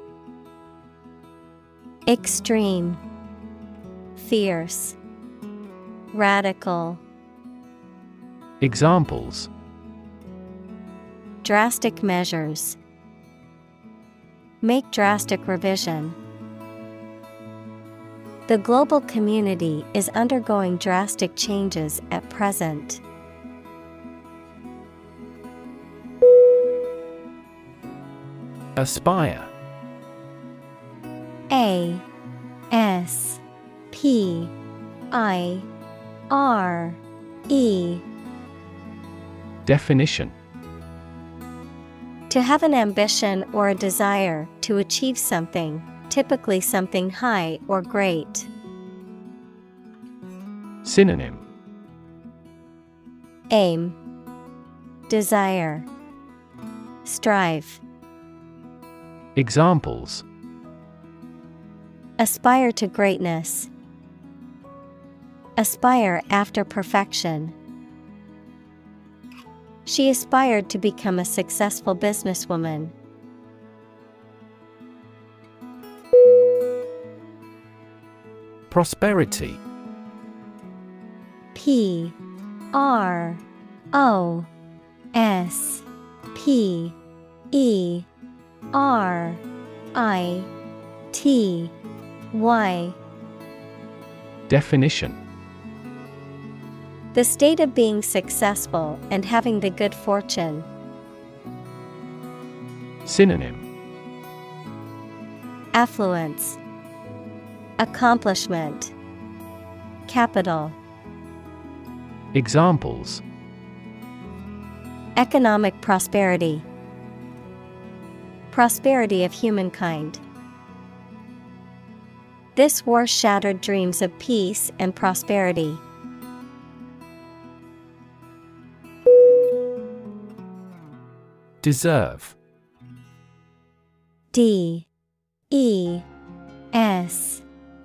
[SPEAKER 1] Extreme, Fierce, Radical.
[SPEAKER 2] Examples
[SPEAKER 1] Drastic measures. Make drastic revision. The global community is undergoing drastic changes at present.
[SPEAKER 2] Aspire.
[SPEAKER 1] A S P I R E.
[SPEAKER 2] Definition.
[SPEAKER 1] To have an ambition or a desire to achieve something, typically something high or great.
[SPEAKER 2] Synonym
[SPEAKER 1] Aim, Desire, Strive.
[SPEAKER 2] Examples
[SPEAKER 1] Aspire to greatness. Aspire after perfection. She aspired to become a successful businesswoman.
[SPEAKER 2] Prosperity.
[SPEAKER 1] P R O S P E R I T Y.
[SPEAKER 2] Definition.
[SPEAKER 1] The state of being successful and having the good fortune.
[SPEAKER 2] Synonym.
[SPEAKER 1] Affluence, Accomplishment, Capital.
[SPEAKER 2] Examples
[SPEAKER 1] Economic prosperity, Prosperity of humankind. This war shattered dreams of peace and prosperity.
[SPEAKER 2] Deserve
[SPEAKER 1] D E S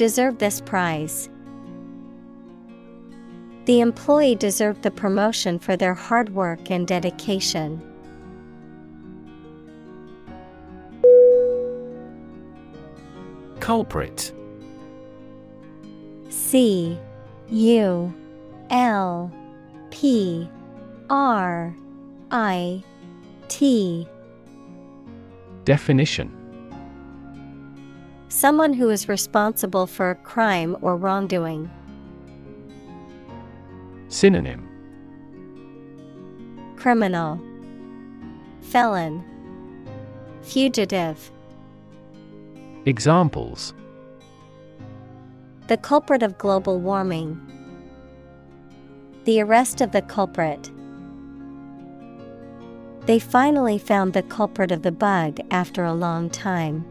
[SPEAKER 1] Deserve this prize. The employee deserved the promotion for their hard work and dedication.
[SPEAKER 2] Culprit
[SPEAKER 1] C U L P R I T
[SPEAKER 2] Definition
[SPEAKER 1] Someone who is responsible for a crime or wrongdoing.
[SPEAKER 2] Synonym
[SPEAKER 1] Criminal Felon Fugitive
[SPEAKER 2] Examples
[SPEAKER 1] The culprit of global warming. The arrest of the culprit. They finally found the culprit of the bug after a long time.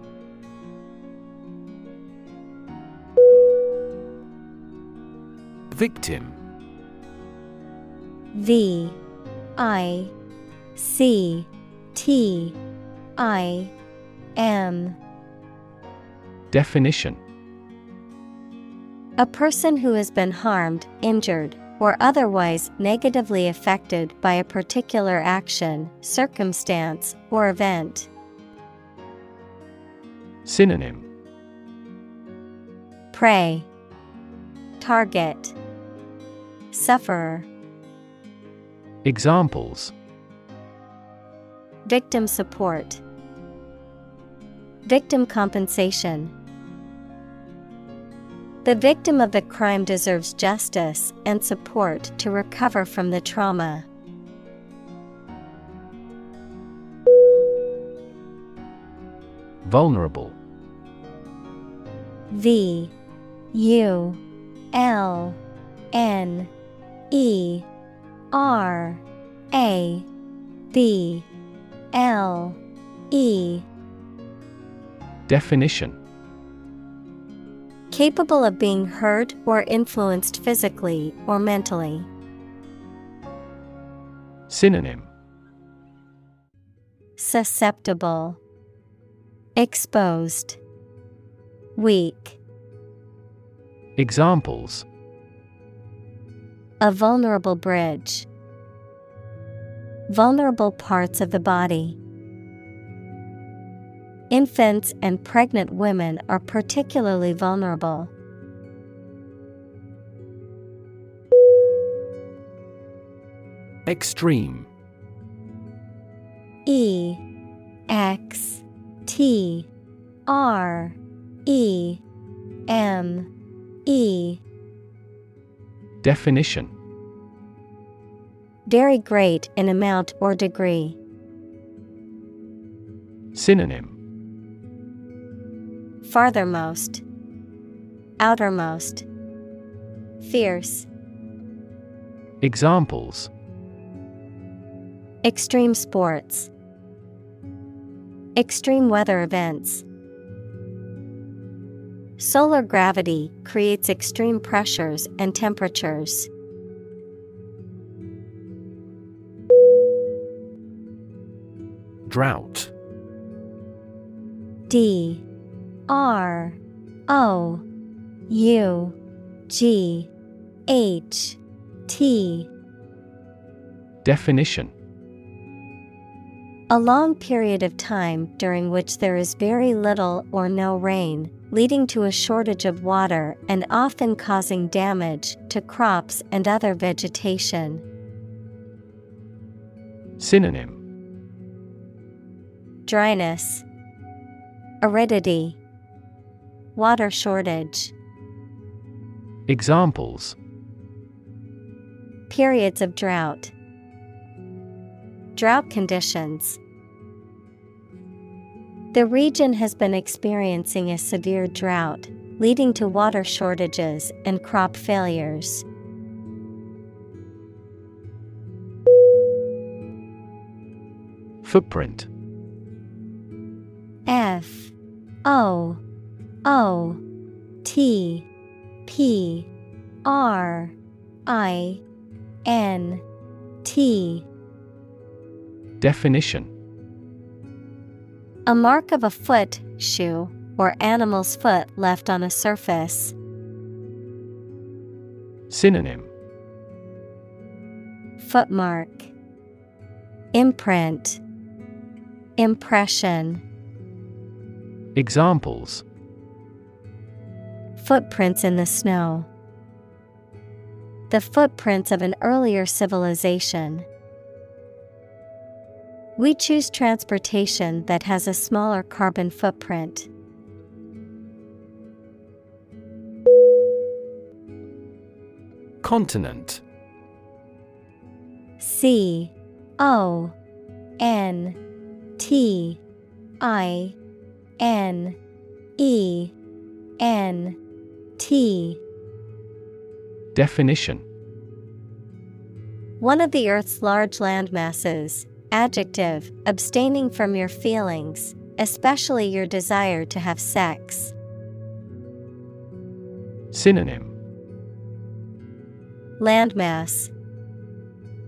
[SPEAKER 2] Victim.
[SPEAKER 1] V I C T I M.
[SPEAKER 2] Definition.
[SPEAKER 1] A person who has been harmed, injured, or otherwise negatively affected by a particular action, circumstance, or event.
[SPEAKER 2] Synonym.
[SPEAKER 1] Prey. Target Sufferer
[SPEAKER 2] Examples.
[SPEAKER 1] Victim support. Victim compensation. The victim of the crime deserves justice and support to recover from the trauma.
[SPEAKER 2] Vulnerable.
[SPEAKER 1] V U L N E R A B L E.
[SPEAKER 2] Definition.
[SPEAKER 1] Capable of being hurt or influenced physically or mentally.
[SPEAKER 2] Synonym.
[SPEAKER 1] Susceptible, Exposed, Weak.
[SPEAKER 2] Examples
[SPEAKER 1] A vulnerable bridge. Vulnerable parts of the body. Infants and pregnant women are particularly vulnerable.
[SPEAKER 2] Extreme
[SPEAKER 1] E X T R E M E
[SPEAKER 2] Definition.
[SPEAKER 1] Very great in amount or degree.
[SPEAKER 2] Synonym.
[SPEAKER 1] Farthermost, Outermost, Fierce,
[SPEAKER 2] Examples.
[SPEAKER 1] Extreme sports, Extreme weather events. Solar gravity creates extreme pressures and temperatures.
[SPEAKER 2] Drought.
[SPEAKER 1] D. R. O. U. G. H. T.
[SPEAKER 2] Definition.
[SPEAKER 1] A long period of time during which there is very little or no rain, leading to a shortage of water and often causing damage to crops and other vegetation.
[SPEAKER 2] Synonym
[SPEAKER 1] Dryness, Aridity, Water shortage.
[SPEAKER 2] Examples
[SPEAKER 1] Periods of drought, Drought conditions. The region has been experiencing a severe drought, leading to water shortages and crop failures.
[SPEAKER 2] Footprint.
[SPEAKER 1] F O O T P R I N T.
[SPEAKER 2] Definition
[SPEAKER 1] A mark of a foot, shoe, or animal's foot left on a surface.
[SPEAKER 2] Synonym
[SPEAKER 1] Footmark Imprint Impression
[SPEAKER 2] Examples
[SPEAKER 1] Footprints in the snow. The footprints of an earlier civilization. We choose transportation that has a smaller carbon footprint.
[SPEAKER 2] Continent
[SPEAKER 1] C O N T I N E N T
[SPEAKER 2] Definition
[SPEAKER 1] One of the Earth's large land masses. Adjective, abstaining from your feelings, especially your desire to have sex.
[SPEAKER 2] Synonym
[SPEAKER 1] Landmass.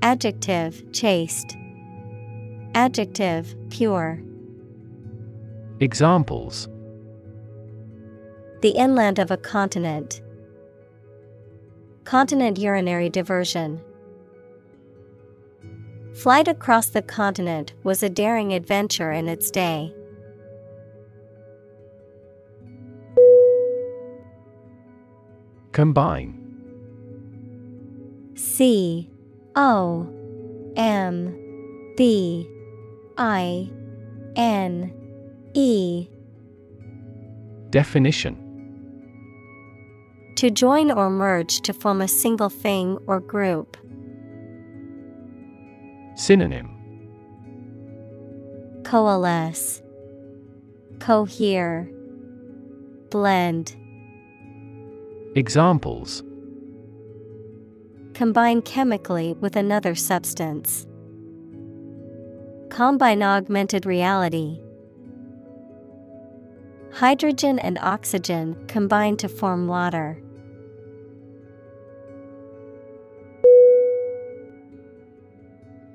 [SPEAKER 1] Adjective, chaste. Adjective, pure.
[SPEAKER 2] Examples
[SPEAKER 1] The inland of a continent. Continent urinary diversion. Flight across the continent was a daring adventure in its day.
[SPEAKER 2] Combine
[SPEAKER 1] C O M B I N E
[SPEAKER 2] Definition
[SPEAKER 1] To join or merge to form a single thing or group.
[SPEAKER 2] Synonym
[SPEAKER 1] Coalesce, Cohere, Blend.
[SPEAKER 2] Examples
[SPEAKER 1] Combine chemically with another substance. Combine augmented reality. Hydrogen and oxygen combine to form water.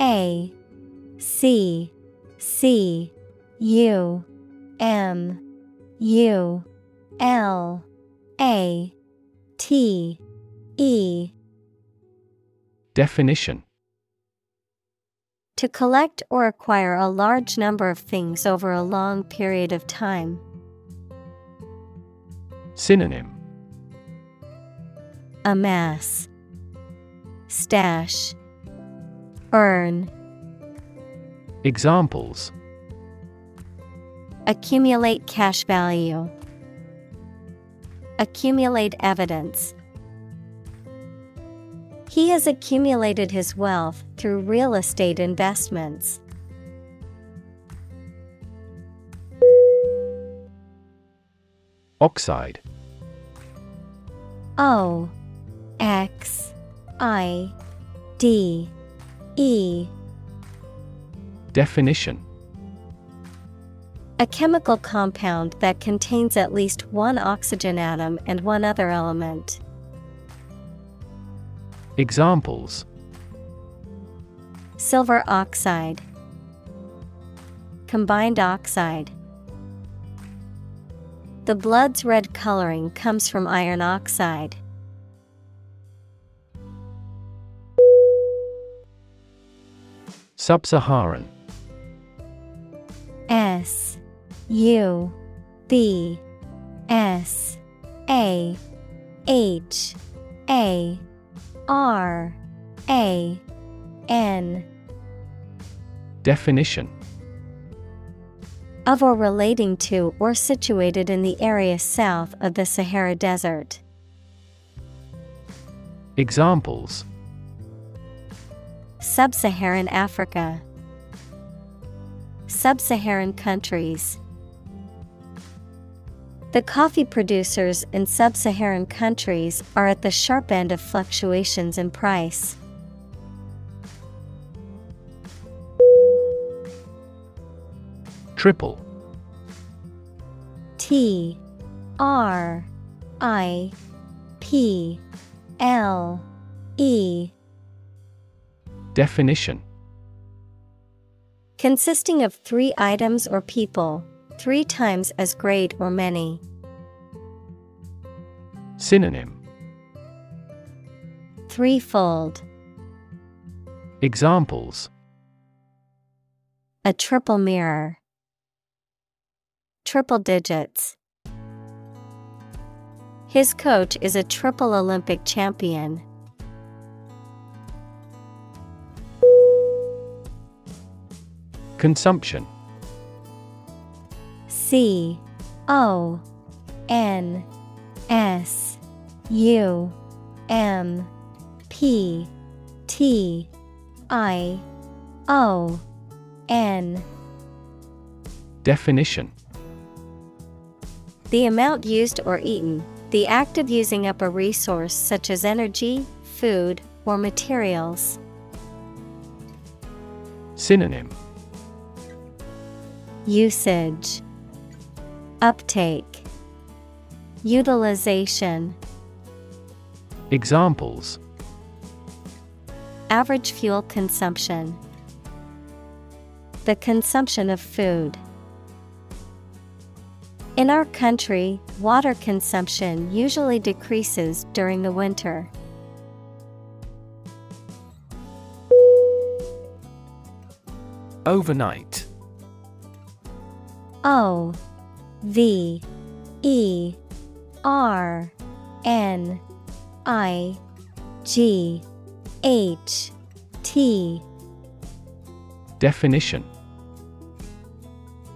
[SPEAKER 1] A C C U M U L A T E.
[SPEAKER 2] Definition.
[SPEAKER 1] To collect or acquire a large number of things over a long period of time.
[SPEAKER 2] Synonym.
[SPEAKER 1] Amass, Stash, Earn,
[SPEAKER 2] Examples
[SPEAKER 1] Accumulate cash value. Accumulate evidence. He has accumulated his wealth through real estate investments.
[SPEAKER 2] Oxide.
[SPEAKER 1] O X I D E
[SPEAKER 2] Definition
[SPEAKER 1] A chemical compound that contains at least one oxygen atom and one other element.
[SPEAKER 2] Examples
[SPEAKER 1] Silver oxide, Combined oxide. The blood's red coloring comes from iron oxide.
[SPEAKER 2] Sub Saharan
[SPEAKER 1] S U B S A H A R A N.
[SPEAKER 2] Definition.
[SPEAKER 1] Of or relating to or situated in the area south of the Sahara Desert.
[SPEAKER 2] Examples
[SPEAKER 1] Sub Saharan Africa, Sub Saharan countries. The coffee producers in sub Saharan countries are at the sharp end of fluctuations in price.
[SPEAKER 2] Triple.
[SPEAKER 1] T. R. I. P. L. E
[SPEAKER 2] Definition
[SPEAKER 1] Consisting of three items or people, three times as great or many.
[SPEAKER 2] Synonym
[SPEAKER 1] Threefold.
[SPEAKER 2] Examples
[SPEAKER 1] A triple mirror. Triple digits. His coach is a triple Olympic champion.
[SPEAKER 2] Consumption.
[SPEAKER 1] C O N S U M P T I O N.
[SPEAKER 2] Definition.
[SPEAKER 1] The amount used or eaten, the act of using up a resource such as energy, food, or materials.
[SPEAKER 2] Synonym
[SPEAKER 1] Usage Uptake Utilization
[SPEAKER 2] Examples
[SPEAKER 1] Average fuel consumption The consumption of food. In our country, water consumption usually decreases during the winter.
[SPEAKER 2] Overnight
[SPEAKER 1] O V E R N I G H T.
[SPEAKER 2] Definition.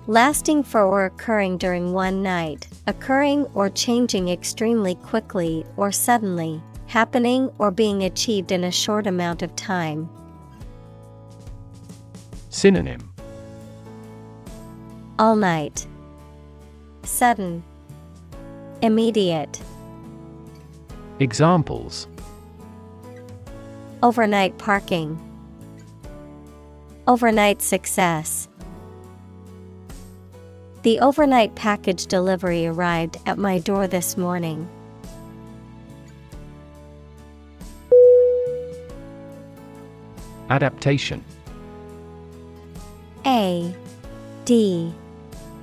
[SPEAKER 1] Lasting for or occurring during one night, occurring or changing extremely quickly or suddenly, happening or being achieved in a short amount of time.
[SPEAKER 2] Synonym
[SPEAKER 1] All night. Sudden. Immediate.
[SPEAKER 2] Examples
[SPEAKER 1] Overnight parking. Overnight success. The overnight package delivery arrived at my door this morning.
[SPEAKER 2] Adaptation
[SPEAKER 1] A D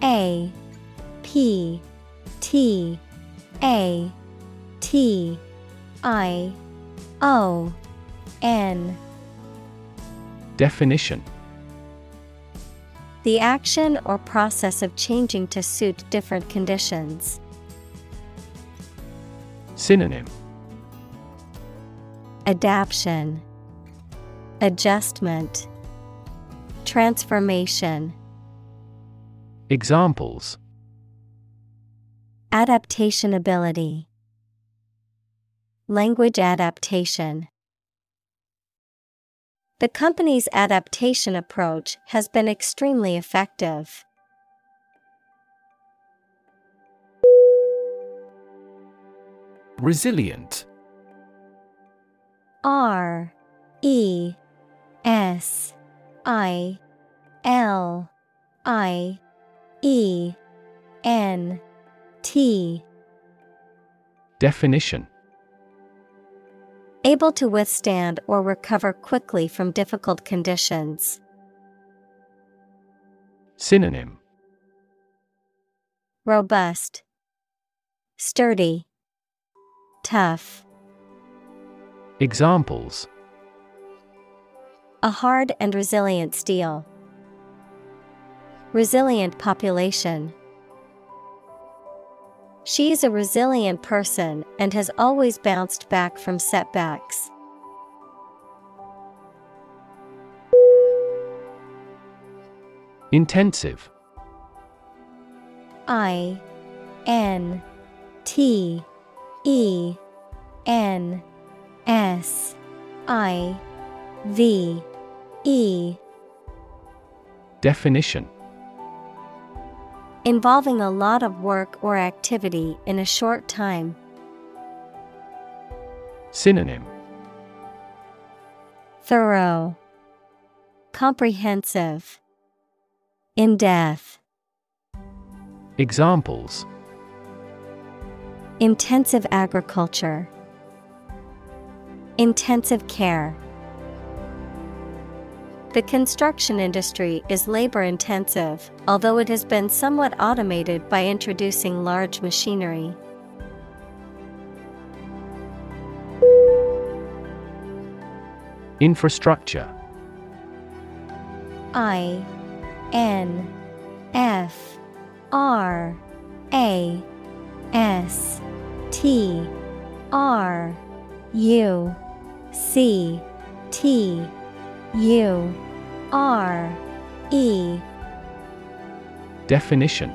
[SPEAKER 1] A P T A T I O N.
[SPEAKER 2] Definition.
[SPEAKER 1] The action or process of changing to suit different conditions.
[SPEAKER 2] Synonym.
[SPEAKER 1] Adaption Adjustment. Transformation
[SPEAKER 2] Examples.
[SPEAKER 1] Adaptation ability. Language adaptation. The company's adaptation approach has been extremely effective.
[SPEAKER 2] Resilient.
[SPEAKER 1] R E S I L I E N T
[SPEAKER 2] Definition
[SPEAKER 1] Able to withstand or recover quickly from difficult conditions.
[SPEAKER 2] Synonym
[SPEAKER 1] Robust, Sturdy, Tough.
[SPEAKER 2] Examples
[SPEAKER 1] A hard and resilient steel. Resilient population. She is a resilient person and has always bounced back from setbacks.
[SPEAKER 2] Intensive
[SPEAKER 1] I N T E N S I V E
[SPEAKER 2] Definition
[SPEAKER 1] Involving a lot of work or activity in a short time.
[SPEAKER 2] Synonym
[SPEAKER 1] Thorough, Comprehensive, In depth.
[SPEAKER 2] Examples
[SPEAKER 1] Intensive agriculture, Intensive care. The construction industry is labor intensive, although it has been somewhat automated by introducing large machinery.
[SPEAKER 2] Infrastructure
[SPEAKER 1] I N F R A S T R U C T U R E.
[SPEAKER 2] Definition.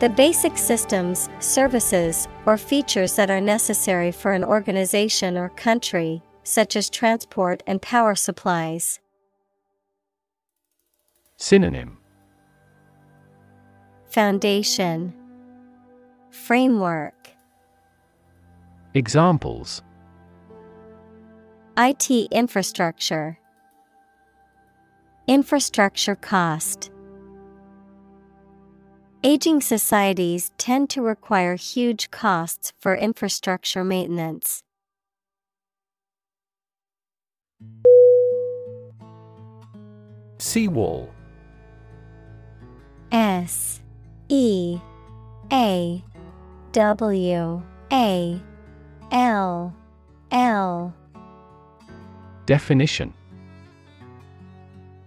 [SPEAKER 1] The basic systems, services, or features that are necessary for an organization or country, such as transport and power supplies.
[SPEAKER 2] Synonym.
[SPEAKER 1] Foundation. Framework.
[SPEAKER 2] Examples.
[SPEAKER 1] IT infrastructure Infrastructure cost. Aging societies tend to require huge costs for infrastructure maintenance.
[SPEAKER 2] Seawall.
[SPEAKER 1] S. E. A. W. A. L. L.
[SPEAKER 2] Definition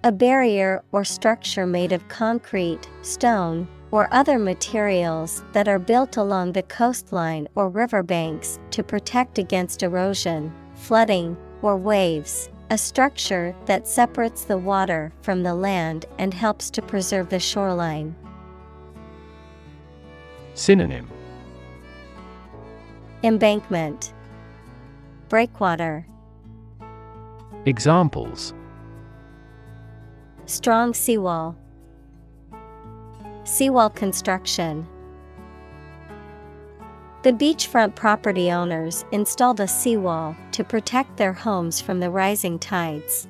[SPEAKER 1] A barrier or structure made of concrete, stone, or other materials that are built along the coastline or riverbanks to protect against erosion, flooding, or waves. A structure that separates the water from the land and helps to preserve the shoreline.
[SPEAKER 2] Synonym
[SPEAKER 1] Embankment, Breakwater,
[SPEAKER 2] Examples
[SPEAKER 1] Strong seawall, Seawall construction. The beachfront property owners installed a seawall to protect their homes from the rising tides.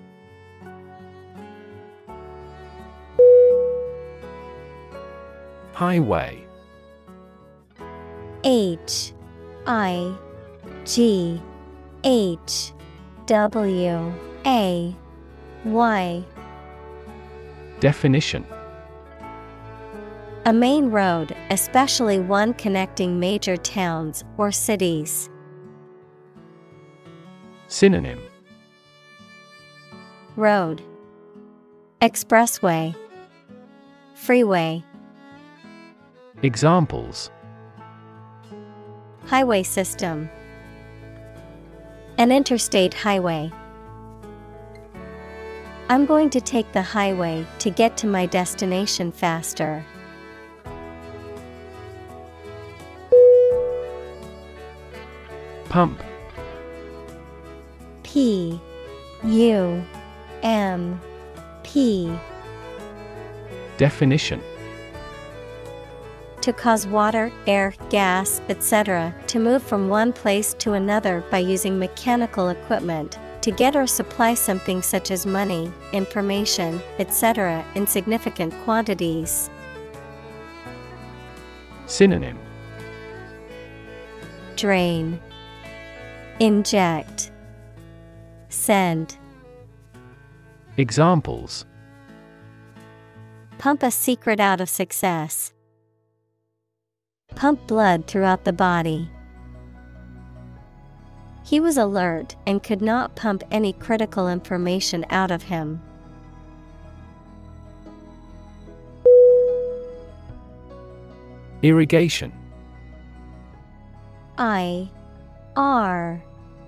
[SPEAKER 2] Highway
[SPEAKER 1] H I G H W A Y
[SPEAKER 2] Definition.
[SPEAKER 1] A main road, especially one connecting major towns or cities.
[SPEAKER 2] Synonym.
[SPEAKER 1] Road. Expressway. Freeway.
[SPEAKER 2] Examples.
[SPEAKER 1] Highway system. An interstate highway. I'm going to take the highway to get to my destination faster.
[SPEAKER 2] Pump.
[SPEAKER 1] P. U. M. P.
[SPEAKER 2] Definition.
[SPEAKER 1] To cause water, air, gas, etc. to move from one place to another by using mechanical equipment, to get or supply something such as money, information, etc. in significant quantities.
[SPEAKER 2] Synonym
[SPEAKER 1] Drain, Inject, Send.
[SPEAKER 2] Examples
[SPEAKER 1] Pump a secret out of success. Pump blood throughout the body. He was alert and could not pump any critical information out of him.
[SPEAKER 2] Irrigation.
[SPEAKER 1] I R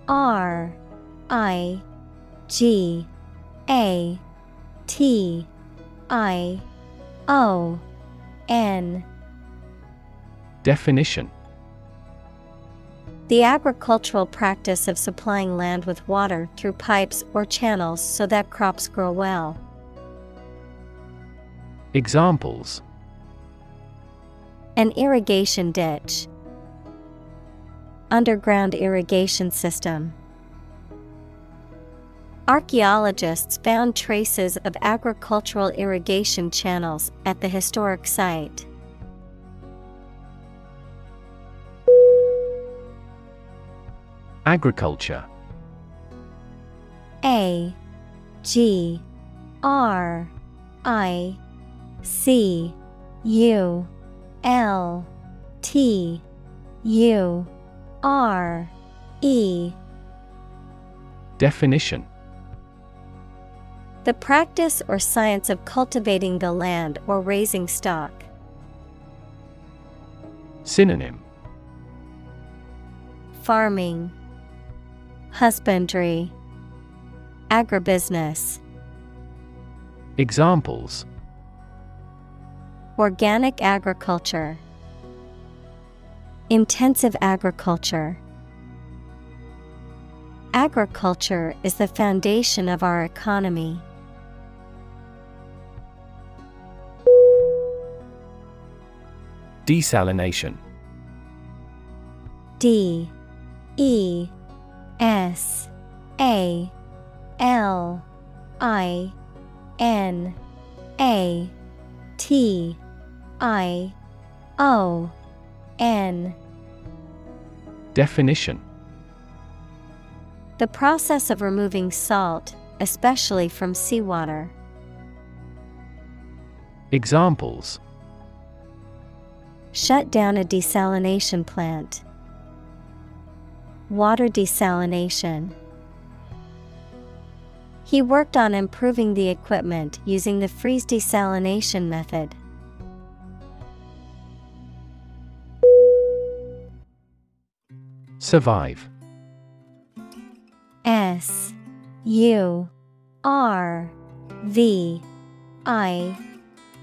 [SPEAKER 1] R I G A T I O N.
[SPEAKER 2] Definition
[SPEAKER 1] The agricultural practice of supplying land with water through pipes or channels so that crops grow well.
[SPEAKER 2] Examples
[SPEAKER 1] An irrigation ditch. Underground irrigation system. Archaeologists found traces of agricultural irrigation channels at the historic site.
[SPEAKER 2] Agriculture.
[SPEAKER 1] A G R I C U L T U R E.
[SPEAKER 2] Definition.
[SPEAKER 1] The practice or science of cultivating the land or raising stock.
[SPEAKER 2] Synonym.
[SPEAKER 1] Farming, Husbandry, Agribusiness.
[SPEAKER 2] Examples
[SPEAKER 1] Organic agriculture, Intensive agriculture. Agriculture is the foundation of our economy.
[SPEAKER 2] Desalination
[SPEAKER 1] D E S A L I N A T I O N
[SPEAKER 2] Definition
[SPEAKER 1] The process of removing salt, especially from seawater.
[SPEAKER 2] Examples
[SPEAKER 1] Shut down a desalination plant. Water desalination. He worked on improving the equipment using the freeze desalination method.
[SPEAKER 2] Survive
[SPEAKER 1] S U R V I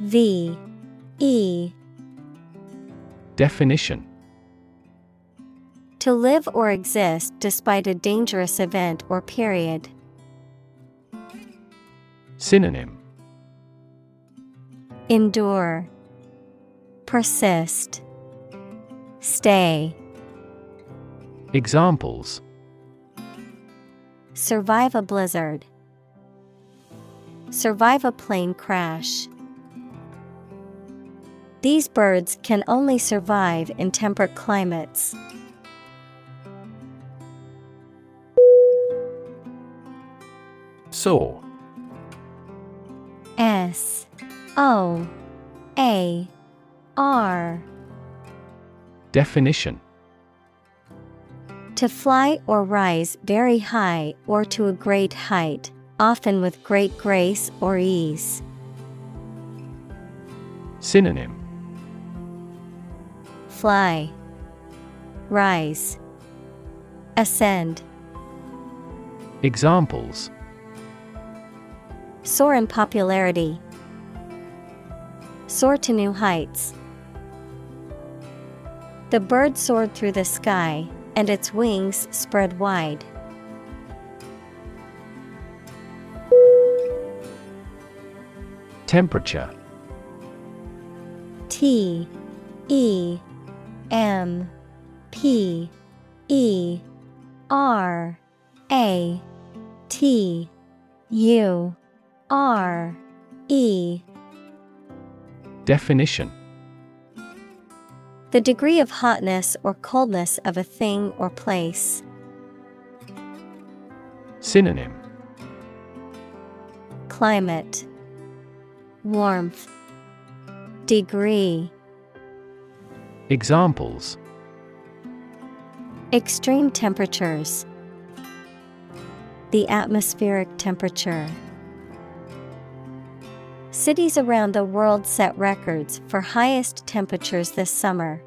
[SPEAKER 1] V E
[SPEAKER 2] Definition
[SPEAKER 1] To live or exist despite a dangerous event or period.
[SPEAKER 2] Synonym
[SPEAKER 1] Endure, Persist, Stay.
[SPEAKER 2] Examples
[SPEAKER 1] Survive a blizzard. Survive a plane crash. These birds can only survive in temperate climates.
[SPEAKER 2] Soar
[SPEAKER 1] S O A R.
[SPEAKER 2] Definition.
[SPEAKER 1] To fly or rise very high or to a great height, often with great grace or ease.
[SPEAKER 2] Synonym.
[SPEAKER 1] Fly, Rise, Ascend.
[SPEAKER 2] Examples
[SPEAKER 1] Soar in popularity. Soar to new heights. The bird soared through the sky, and its wings spread wide.
[SPEAKER 2] Temperature
[SPEAKER 1] T E M P E R A T U R E.
[SPEAKER 2] Definition.
[SPEAKER 1] The degree of hotness or coldness of a thing or place.
[SPEAKER 2] Synonym.
[SPEAKER 1] Climate. Warmth. Degree.
[SPEAKER 2] Examples.
[SPEAKER 1] Extreme temperatures. The atmospheric temperature Cities around the world set records for highest temperatures this summer.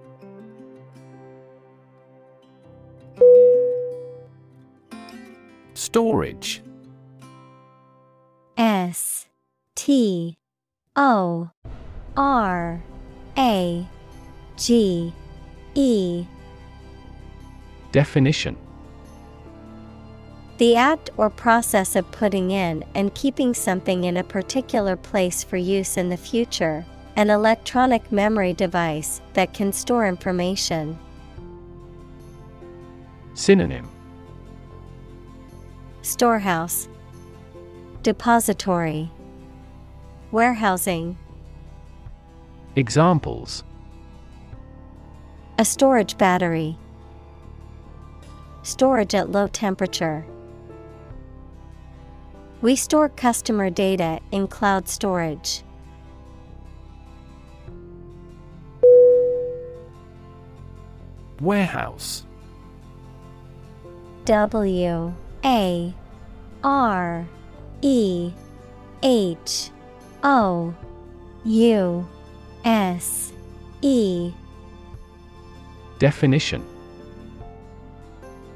[SPEAKER 2] Storage.
[SPEAKER 1] S T O R A G E.
[SPEAKER 2] Definition
[SPEAKER 1] The act or process of putting in and keeping something in a particular place for use in the future, an electronic memory device that can store information.
[SPEAKER 2] Synonym.
[SPEAKER 1] Storehouse. Depository. Warehousing.
[SPEAKER 2] Examples.
[SPEAKER 1] A storage battery. Storage at low temperature We store customer data in cloud storage.
[SPEAKER 2] Warehouse.
[SPEAKER 1] W A R E H O U S E.
[SPEAKER 2] Definition.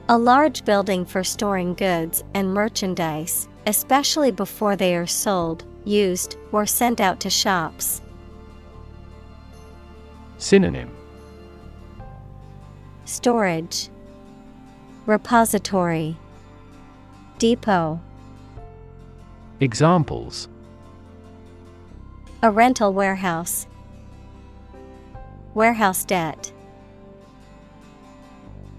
[SPEAKER 1] A large building for storing goods and merchandise, especially before they are sold, used, or sent out to shops.
[SPEAKER 2] Synonym.
[SPEAKER 1] Storage. Repository. Depot.
[SPEAKER 2] Examples.
[SPEAKER 1] A rental warehouse. Warehouse debt.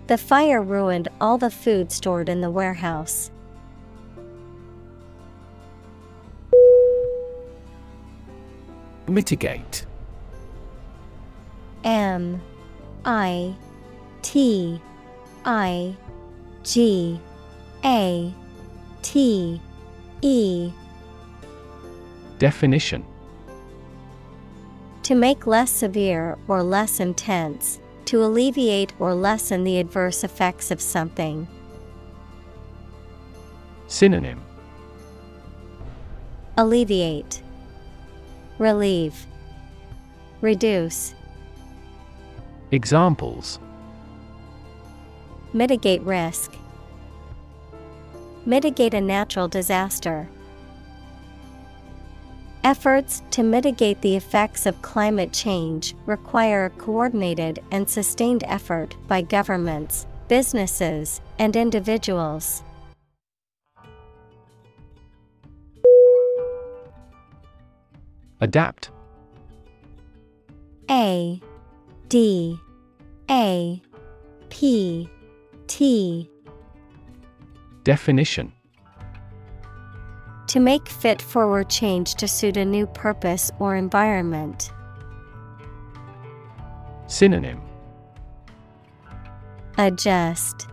[SPEAKER 1] The fire ruined all the food stored in the warehouse.
[SPEAKER 2] Mitigate.
[SPEAKER 1] M I T I G A T E.
[SPEAKER 2] Definition.
[SPEAKER 1] To make less severe or less intense, to alleviate or lessen the adverse effects of something.
[SPEAKER 2] Synonym.
[SPEAKER 1] Alleviate, Relieve, Reduce,
[SPEAKER 2] Examples
[SPEAKER 1] Mitigate risk, Mitigate a natural disaster. Efforts to mitigate the effects of climate change require a coordinated and sustained effort by governments, businesses, and individuals.
[SPEAKER 2] Adapt.
[SPEAKER 1] A D A P T.
[SPEAKER 2] Definition.
[SPEAKER 1] To make fit forward change to suit a new purpose or environment.
[SPEAKER 2] Synonym.
[SPEAKER 1] Adjust,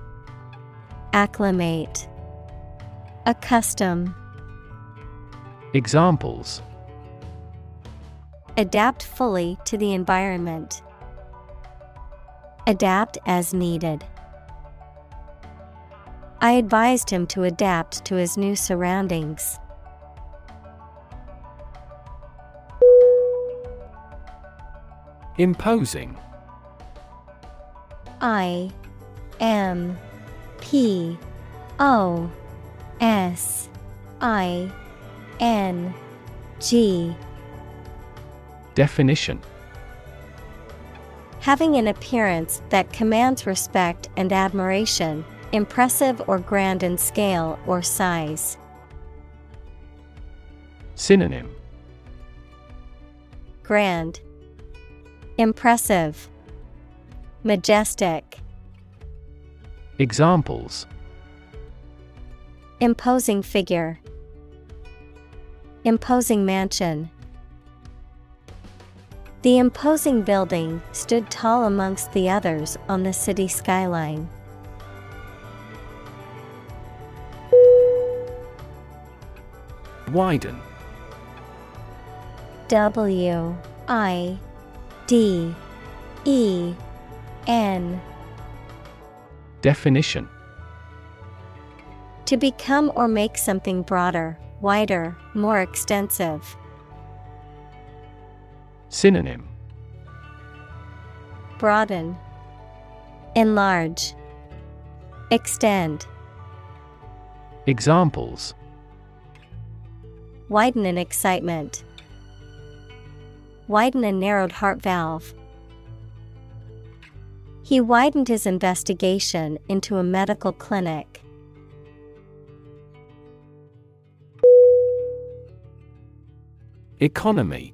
[SPEAKER 1] Acclimate, Accustom.
[SPEAKER 2] Examples
[SPEAKER 1] Adapt fully to the environment. Adapt as needed. I advised him to adapt to his new surroundings.
[SPEAKER 2] Imposing
[SPEAKER 1] I M P O S I N G
[SPEAKER 2] Definition
[SPEAKER 1] Having an appearance that commands respect and admiration, impressive or grand in scale or size.
[SPEAKER 2] Synonym
[SPEAKER 1] grand, impressive, majestic.
[SPEAKER 2] Examples
[SPEAKER 1] Imposing figure, imposing mansion. The imposing building stood tall amongst the others on the city skyline.
[SPEAKER 2] Widen
[SPEAKER 1] W I D E N
[SPEAKER 2] Definition
[SPEAKER 1] To become or make something broader, wider, more extensive.
[SPEAKER 2] Synonym
[SPEAKER 1] Broaden, Enlarge, Extend.
[SPEAKER 2] Examples
[SPEAKER 1] Widen in excitement. Widen a narrowed heart valve. He widened his investigation into a medical clinic.
[SPEAKER 2] Economy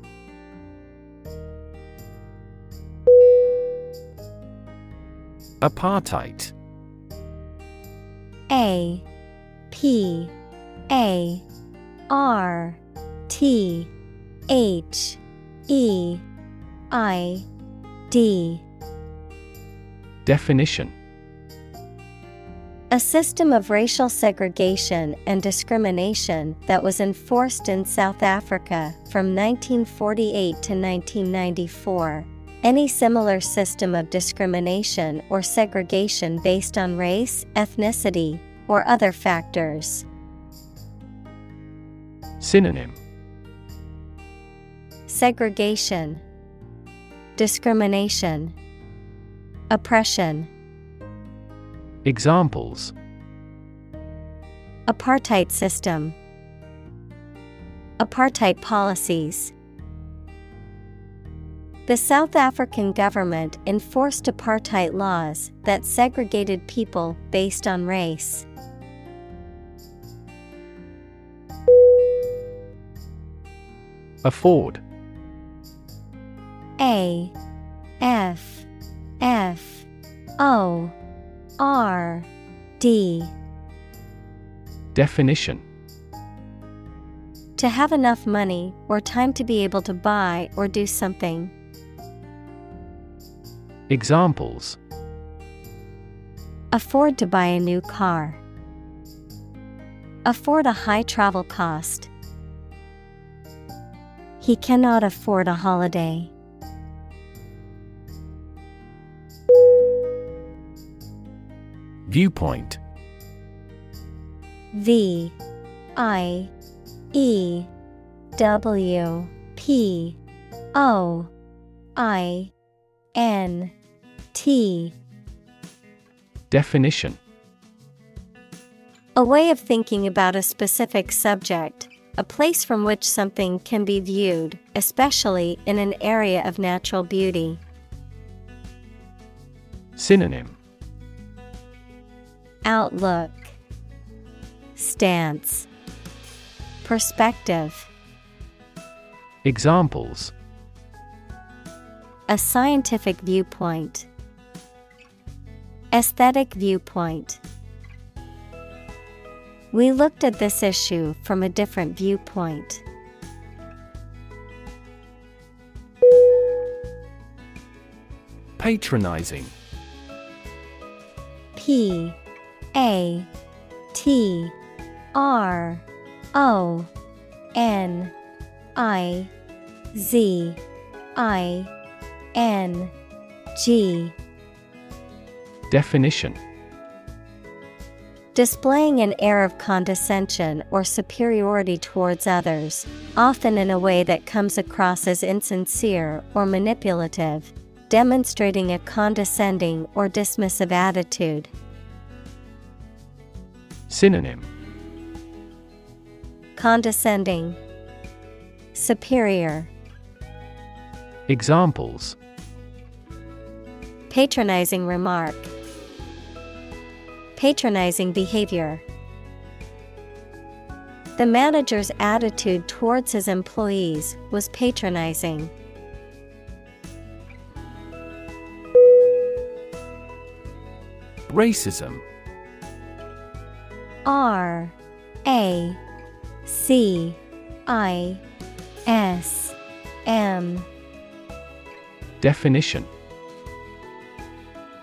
[SPEAKER 2] Apartheid.
[SPEAKER 1] A P A R T H E I D.
[SPEAKER 2] Definition.
[SPEAKER 1] A system of racial segregation and discrimination that was enforced in South Africa from 1948 to 1994. Any similar system of discrimination or segregation based on race, ethnicity, or other factors.
[SPEAKER 2] Synonym
[SPEAKER 1] Segregation, Discrimination, Oppression.
[SPEAKER 2] Examples
[SPEAKER 1] Apartheid system, Apartheid policies. The South African government enforced apartheid laws that segregated people based on race.
[SPEAKER 2] Afford
[SPEAKER 1] A F F O R D
[SPEAKER 2] Definition
[SPEAKER 1] To have enough money or time to be able to buy or do something.
[SPEAKER 2] Examples
[SPEAKER 1] Afford to buy a new car. Afford a high travel cost. He cannot afford a holiday.
[SPEAKER 2] Viewpoint
[SPEAKER 1] V I E W P O I N T
[SPEAKER 2] Definition.
[SPEAKER 1] A way of thinking about a specific subject, a place from which something can be viewed, especially in an area of natural beauty.
[SPEAKER 2] Synonym.
[SPEAKER 1] Outlook, Stance, Perspective.
[SPEAKER 2] Examples.
[SPEAKER 1] A scientific viewpoint, Aesthetic viewpoint. We looked at this issue from a different viewpoint.
[SPEAKER 2] Patronizing.
[SPEAKER 1] P A T R O N I Z I N G
[SPEAKER 2] Definition.
[SPEAKER 1] Displaying an air of condescension or superiority towards others, often in a way that comes across as insincere or manipulative, demonstrating a condescending or dismissive attitude.
[SPEAKER 2] Synonym.
[SPEAKER 1] Condescending, Superior,
[SPEAKER 2] Examples.
[SPEAKER 1] Patronizing remark, Patronizing behavior. The manager's attitude towards his employees was patronizing.
[SPEAKER 2] Racism
[SPEAKER 1] R A C I S M
[SPEAKER 2] Definition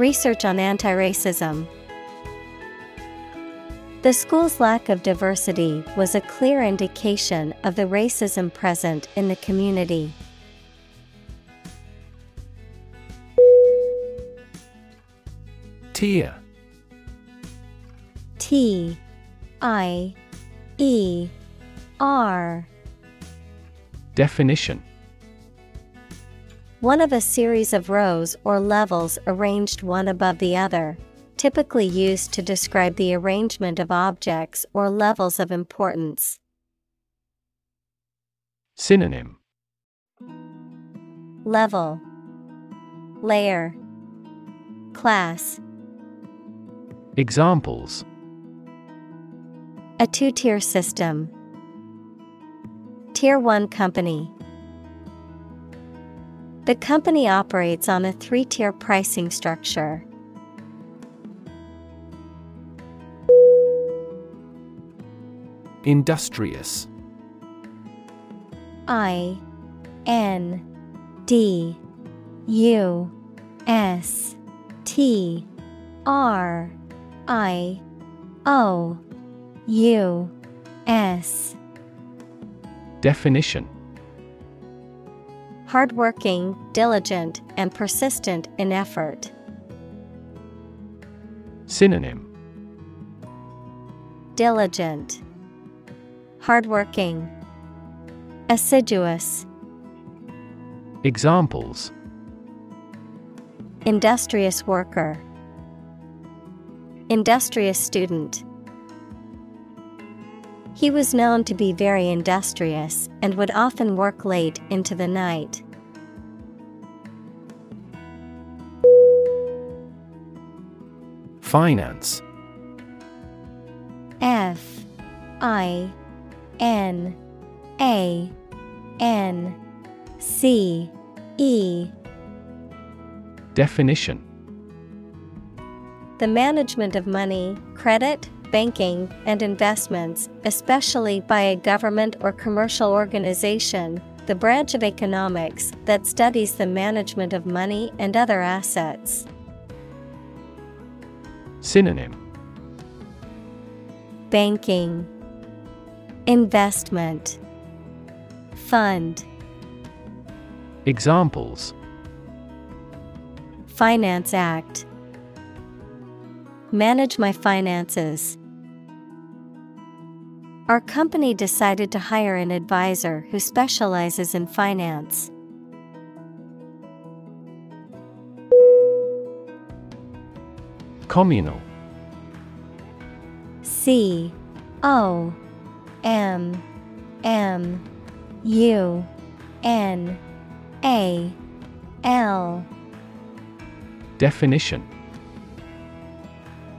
[SPEAKER 1] Research on anti racism. The school's lack of diversity was a clear indication of the racism present in the community.
[SPEAKER 2] Tier
[SPEAKER 1] T I E R
[SPEAKER 2] Definition
[SPEAKER 1] One of a series of rows or levels arranged one above the other, typically used to describe the arrangement of objects or levels of importance.
[SPEAKER 2] Synonym
[SPEAKER 1] Level Layer Class
[SPEAKER 2] Examples
[SPEAKER 1] A two tier system. Tier 1 company. The company operates on a three tier pricing structure.
[SPEAKER 2] Industrious.
[SPEAKER 1] I N D U S T R I O U S.
[SPEAKER 2] Definition
[SPEAKER 1] Hardworking, diligent, and persistent in effort.
[SPEAKER 2] Synonym.
[SPEAKER 1] Diligent, Hardworking, Assiduous,
[SPEAKER 2] Examples.
[SPEAKER 1] Industrious worker, Industrious student. He was known to be very industrious and would often work late into the night.
[SPEAKER 2] Finance.
[SPEAKER 1] F I N A N C E.
[SPEAKER 2] Definition.
[SPEAKER 1] The management of money, credit, banking, and investments, especially by a government or commercial organization, the branch of economics that studies the management of money and other assets.
[SPEAKER 2] Synonym
[SPEAKER 1] Banking, Investment, Fund,
[SPEAKER 2] Examples
[SPEAKER 1] Finance Act. Manage my finances. Our company decided to hire an advisor who specializes in finance.
[SPEAKER 2] Communal
[SPEAKER 1] C O M M U N A L.
[SPEAKER 2] Definition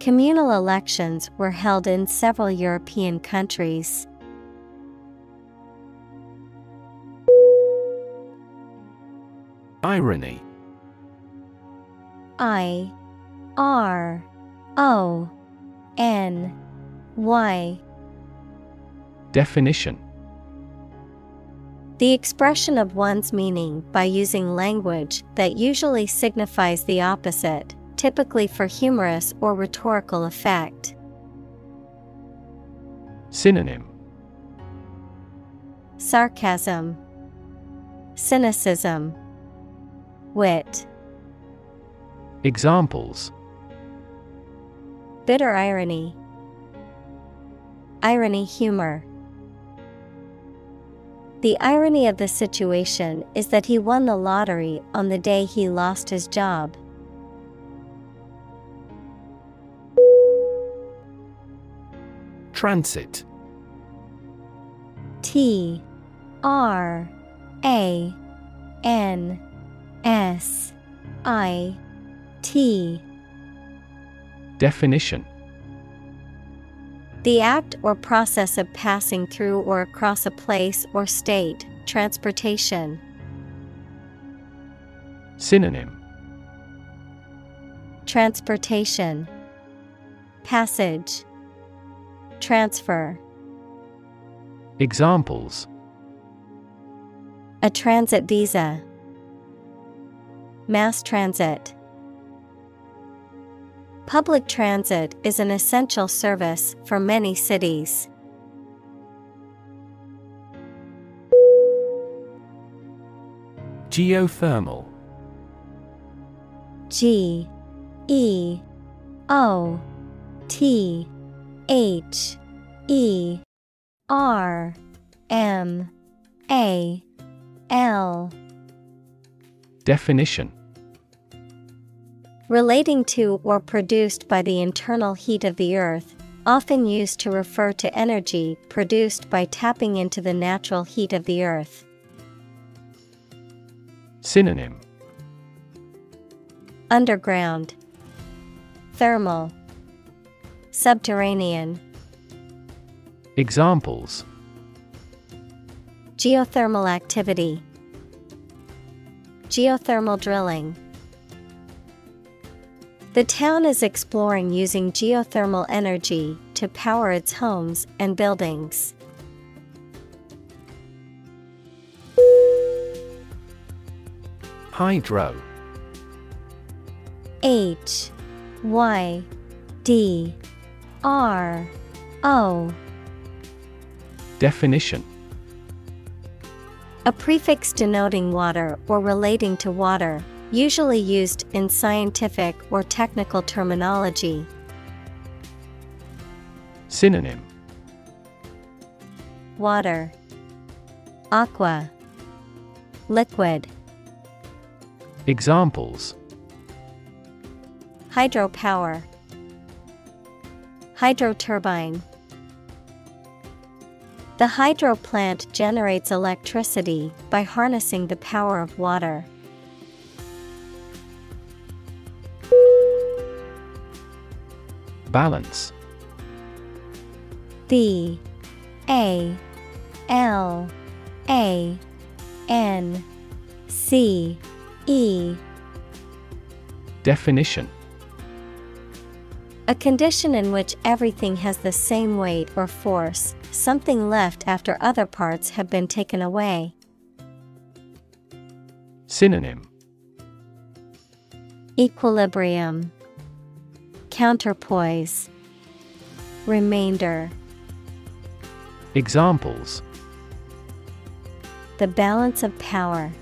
[SPEAKER 1] Communal elections were held in several European countries.
[SPEAKER 2] Irony.
[SPEAKER 1] I R O N Y.
[SPEAKER 2] Definition.
[SPEAKER 1] The expression of one's meaning by using language that usually signifies the opposite, typically for humorous or rhetorical effect.
[SPEAKER 2] Synonym
[SPEAKER 1] Sarcasm, Cynicism, Wit.
[SPEAKER 2] Examples
[SPEAKER 1] Bitter irony. Irony humor. The irony of the situation is that he won the lottery on the day he lost his job.
[SPEAKER 2] Transit.
[SPEAKER 1] T R A N S I T.
[SPEAKER 2] Definition.
[SPEAKER 1] The act or process of passing through or across a place or state, transportation.
[SPEAKER 2] Synonym.
[SPEAKER 1] Transportation. Passage Transfer.
[SPEAKER 2] Examples.
[SPEAKER 1] A transit visa. Mass transit. Public transit is an essential service for many cities.
[SPEAKER 2] Geothermal.
[SPEAKER 1] G E O T H E R M A L.
[SPEAKER 2] Definition.
[SPEAKER 1] Relating to or produced by the internal heat of the earth, often used to refer to energy produced by tapping into the natural heat of the earth.
[SPEAKER 2] Synonym.
[SPEAKER 1] Underground, Thermal, Subterranean.
[SPEAKER 2] Examples
[SPEAKER 1] Geothermal activity, Geothermal drilling. The town is exploring using geothermal energy to power its homes and buildings.
[SPEAKER 2] Hydro
[SPEAKER 1] H Y D R O.
[SPEAKER 2] Definition.
[SPEAKER 1] A prefix denoting water or relating to water, usually used in scientific or technical terminology.
[SPEAKER 2] Synonym.
[SPEAKER 1] Water, Aqua, Liquid,
[SPEAKER 2] Examples.
[SPEAKER 1] Hydropower, Hydroturbine. The hydro plant generates electricity by harnessing the power of water.
[SPEAKER 2] Balance
[SPEAKER 1] B A L A N C E
[SPEAKER 2] Definition
[SPEAKER 1] A condition in which everything has the same weight or force, something left after other parts have been taken away.
[SPEAKER 2] Synonym
[SPEAKER 1] Equilibrium, Counterpoise, Remainder.
[SPEAKER 2] Examples
[SPEAKER 1] The balance of power.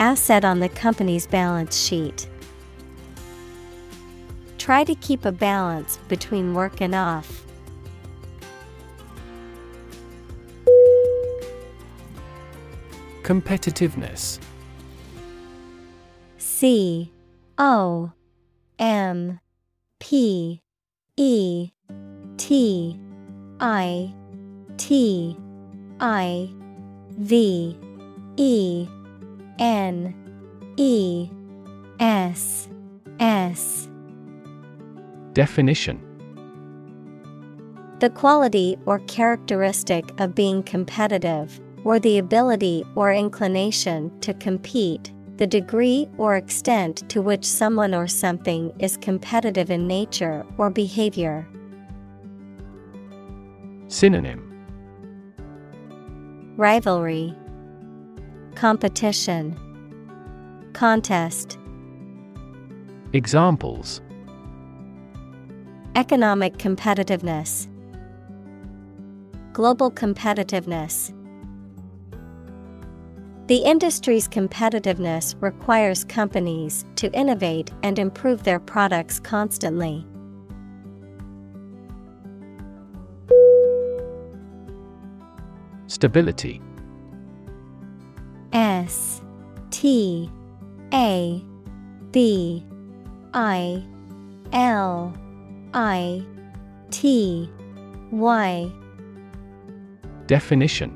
[SPEAKER 1] Asset on the company's balance sheet. Try to keep a balance between work and off.
[SPEAKER 2] Competitiveness
[SPEAKER 1] C O M P E T I T I V E N E S S
[SPEAKER 2] Definition.
[SPEAKER 1] The quality or characteristic of being competitive, or the ability or inclination to compete, the degree or extent to which someone or something is competitive in nature or behavior.
[SPEAKER 2] Synonym.
[SPEAKER 1] Rivalry, Competition, Contest.
[SPEAKER 2] Examples
[SPEAKER 1] Economic competitiveness, Global competitiveness. The industry's competitiveness requires companies to innovate and improve their products constantly.
[SPEAKER 2] Stability
[SPEAKER 1] S T A B I L I T Y.
[SPEAKER 2] Definition.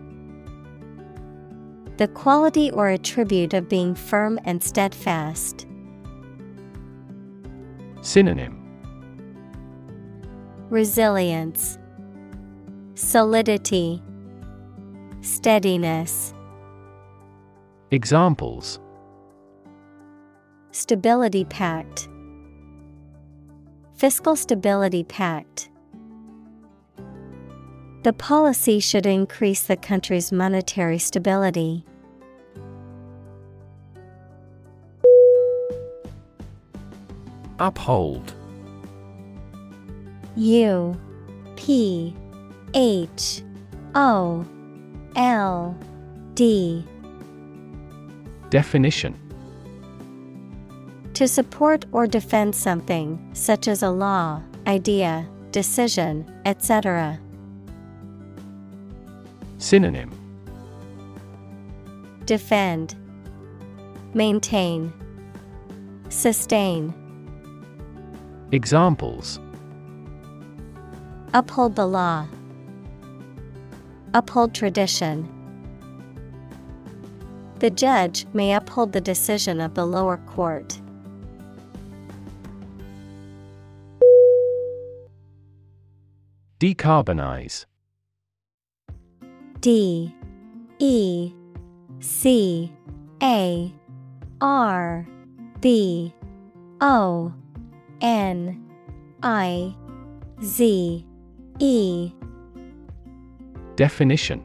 [SPEAKER 1] The quality or attribute of being firm and steadfast.
[SPEAKER 2] Synonym.
[SPEAKER 1] Resilience, Solidity, Steadiness.
[SPEAKER 2] Examples.
[SPEAKER 1] Stability Pact, Fiscal Stability Pact. The policy should increase the country's monetary stability.
[SPEAKER 2] Uphold
[SPEAKER 1] U P H O L D
[SPEAKER 2] Definition
[SPEAKER 1] To support or defend something, such as a law, idea, decision, etc.
[SPEAKER 2] Synonym
[SPEAKER 1] Defend, Maintain, Sustain.
[SPEAKER 2] Examples
[SPEAKER 1] Uphold the law. Uphold tradition. The judge may uphold the decision of the lower court.
[SPEAKER 2] Decarbonize.
[SPEAKER 1] D E C A R B O N I Z E.
[SPEAKER 2] Definition.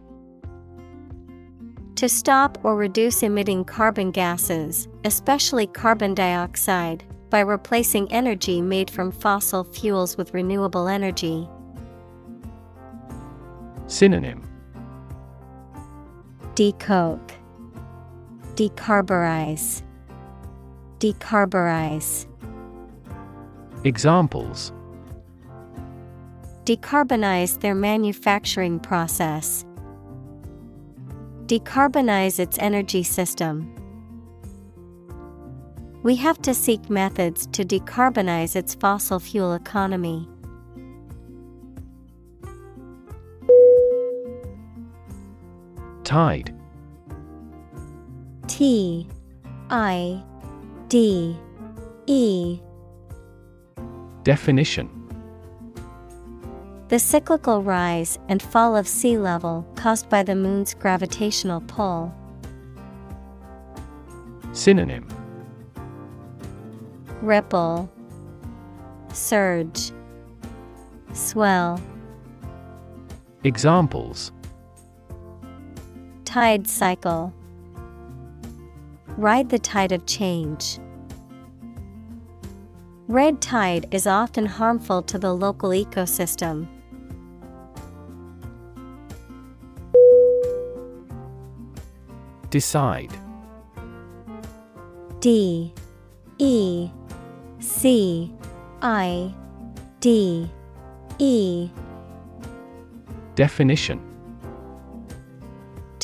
[SPEAKER 1] To stop or reduce emitting carbon gases, especially carbon dioxide, by replacing energy made from fossil fuels with renewable energy.
[SPEAKER 2] Synonym
[SPEAKER 1] Decoke, Decarburize, Decarburize.
[SPEAKER 2] Examples
[SPEAKER 1] Decarbonize their manufacturing process. Decarbonize its energy system. We have to seek methods to decarbonize its fossil fuel economy.
[SPEAKER 2] Tide.
[SPEAKER 1] T I D E.
[SPEAKER 2] Definition.
[SPEAKER 1] The cyclical rise and fall of sea level caused by the moon's gravitational pull.
[SPEAKER 2] Synonym.
[SPEAKER 1] Ripple, Surge, Swell.
[SPEAKER 2] Examples
[SPEAKER 1] Tide cycle. Ride the tide of change. Red tide is often harmful to the local ecosystem.
[SPEAKER 2] Decide.
[SPEAKER 1] D. E. C. I. D. E.
[SPEAKER 2] Definition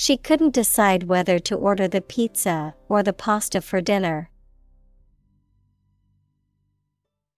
[SPEAKER 1] She couldn't decide whether to order the pizza or the pasta for dinner.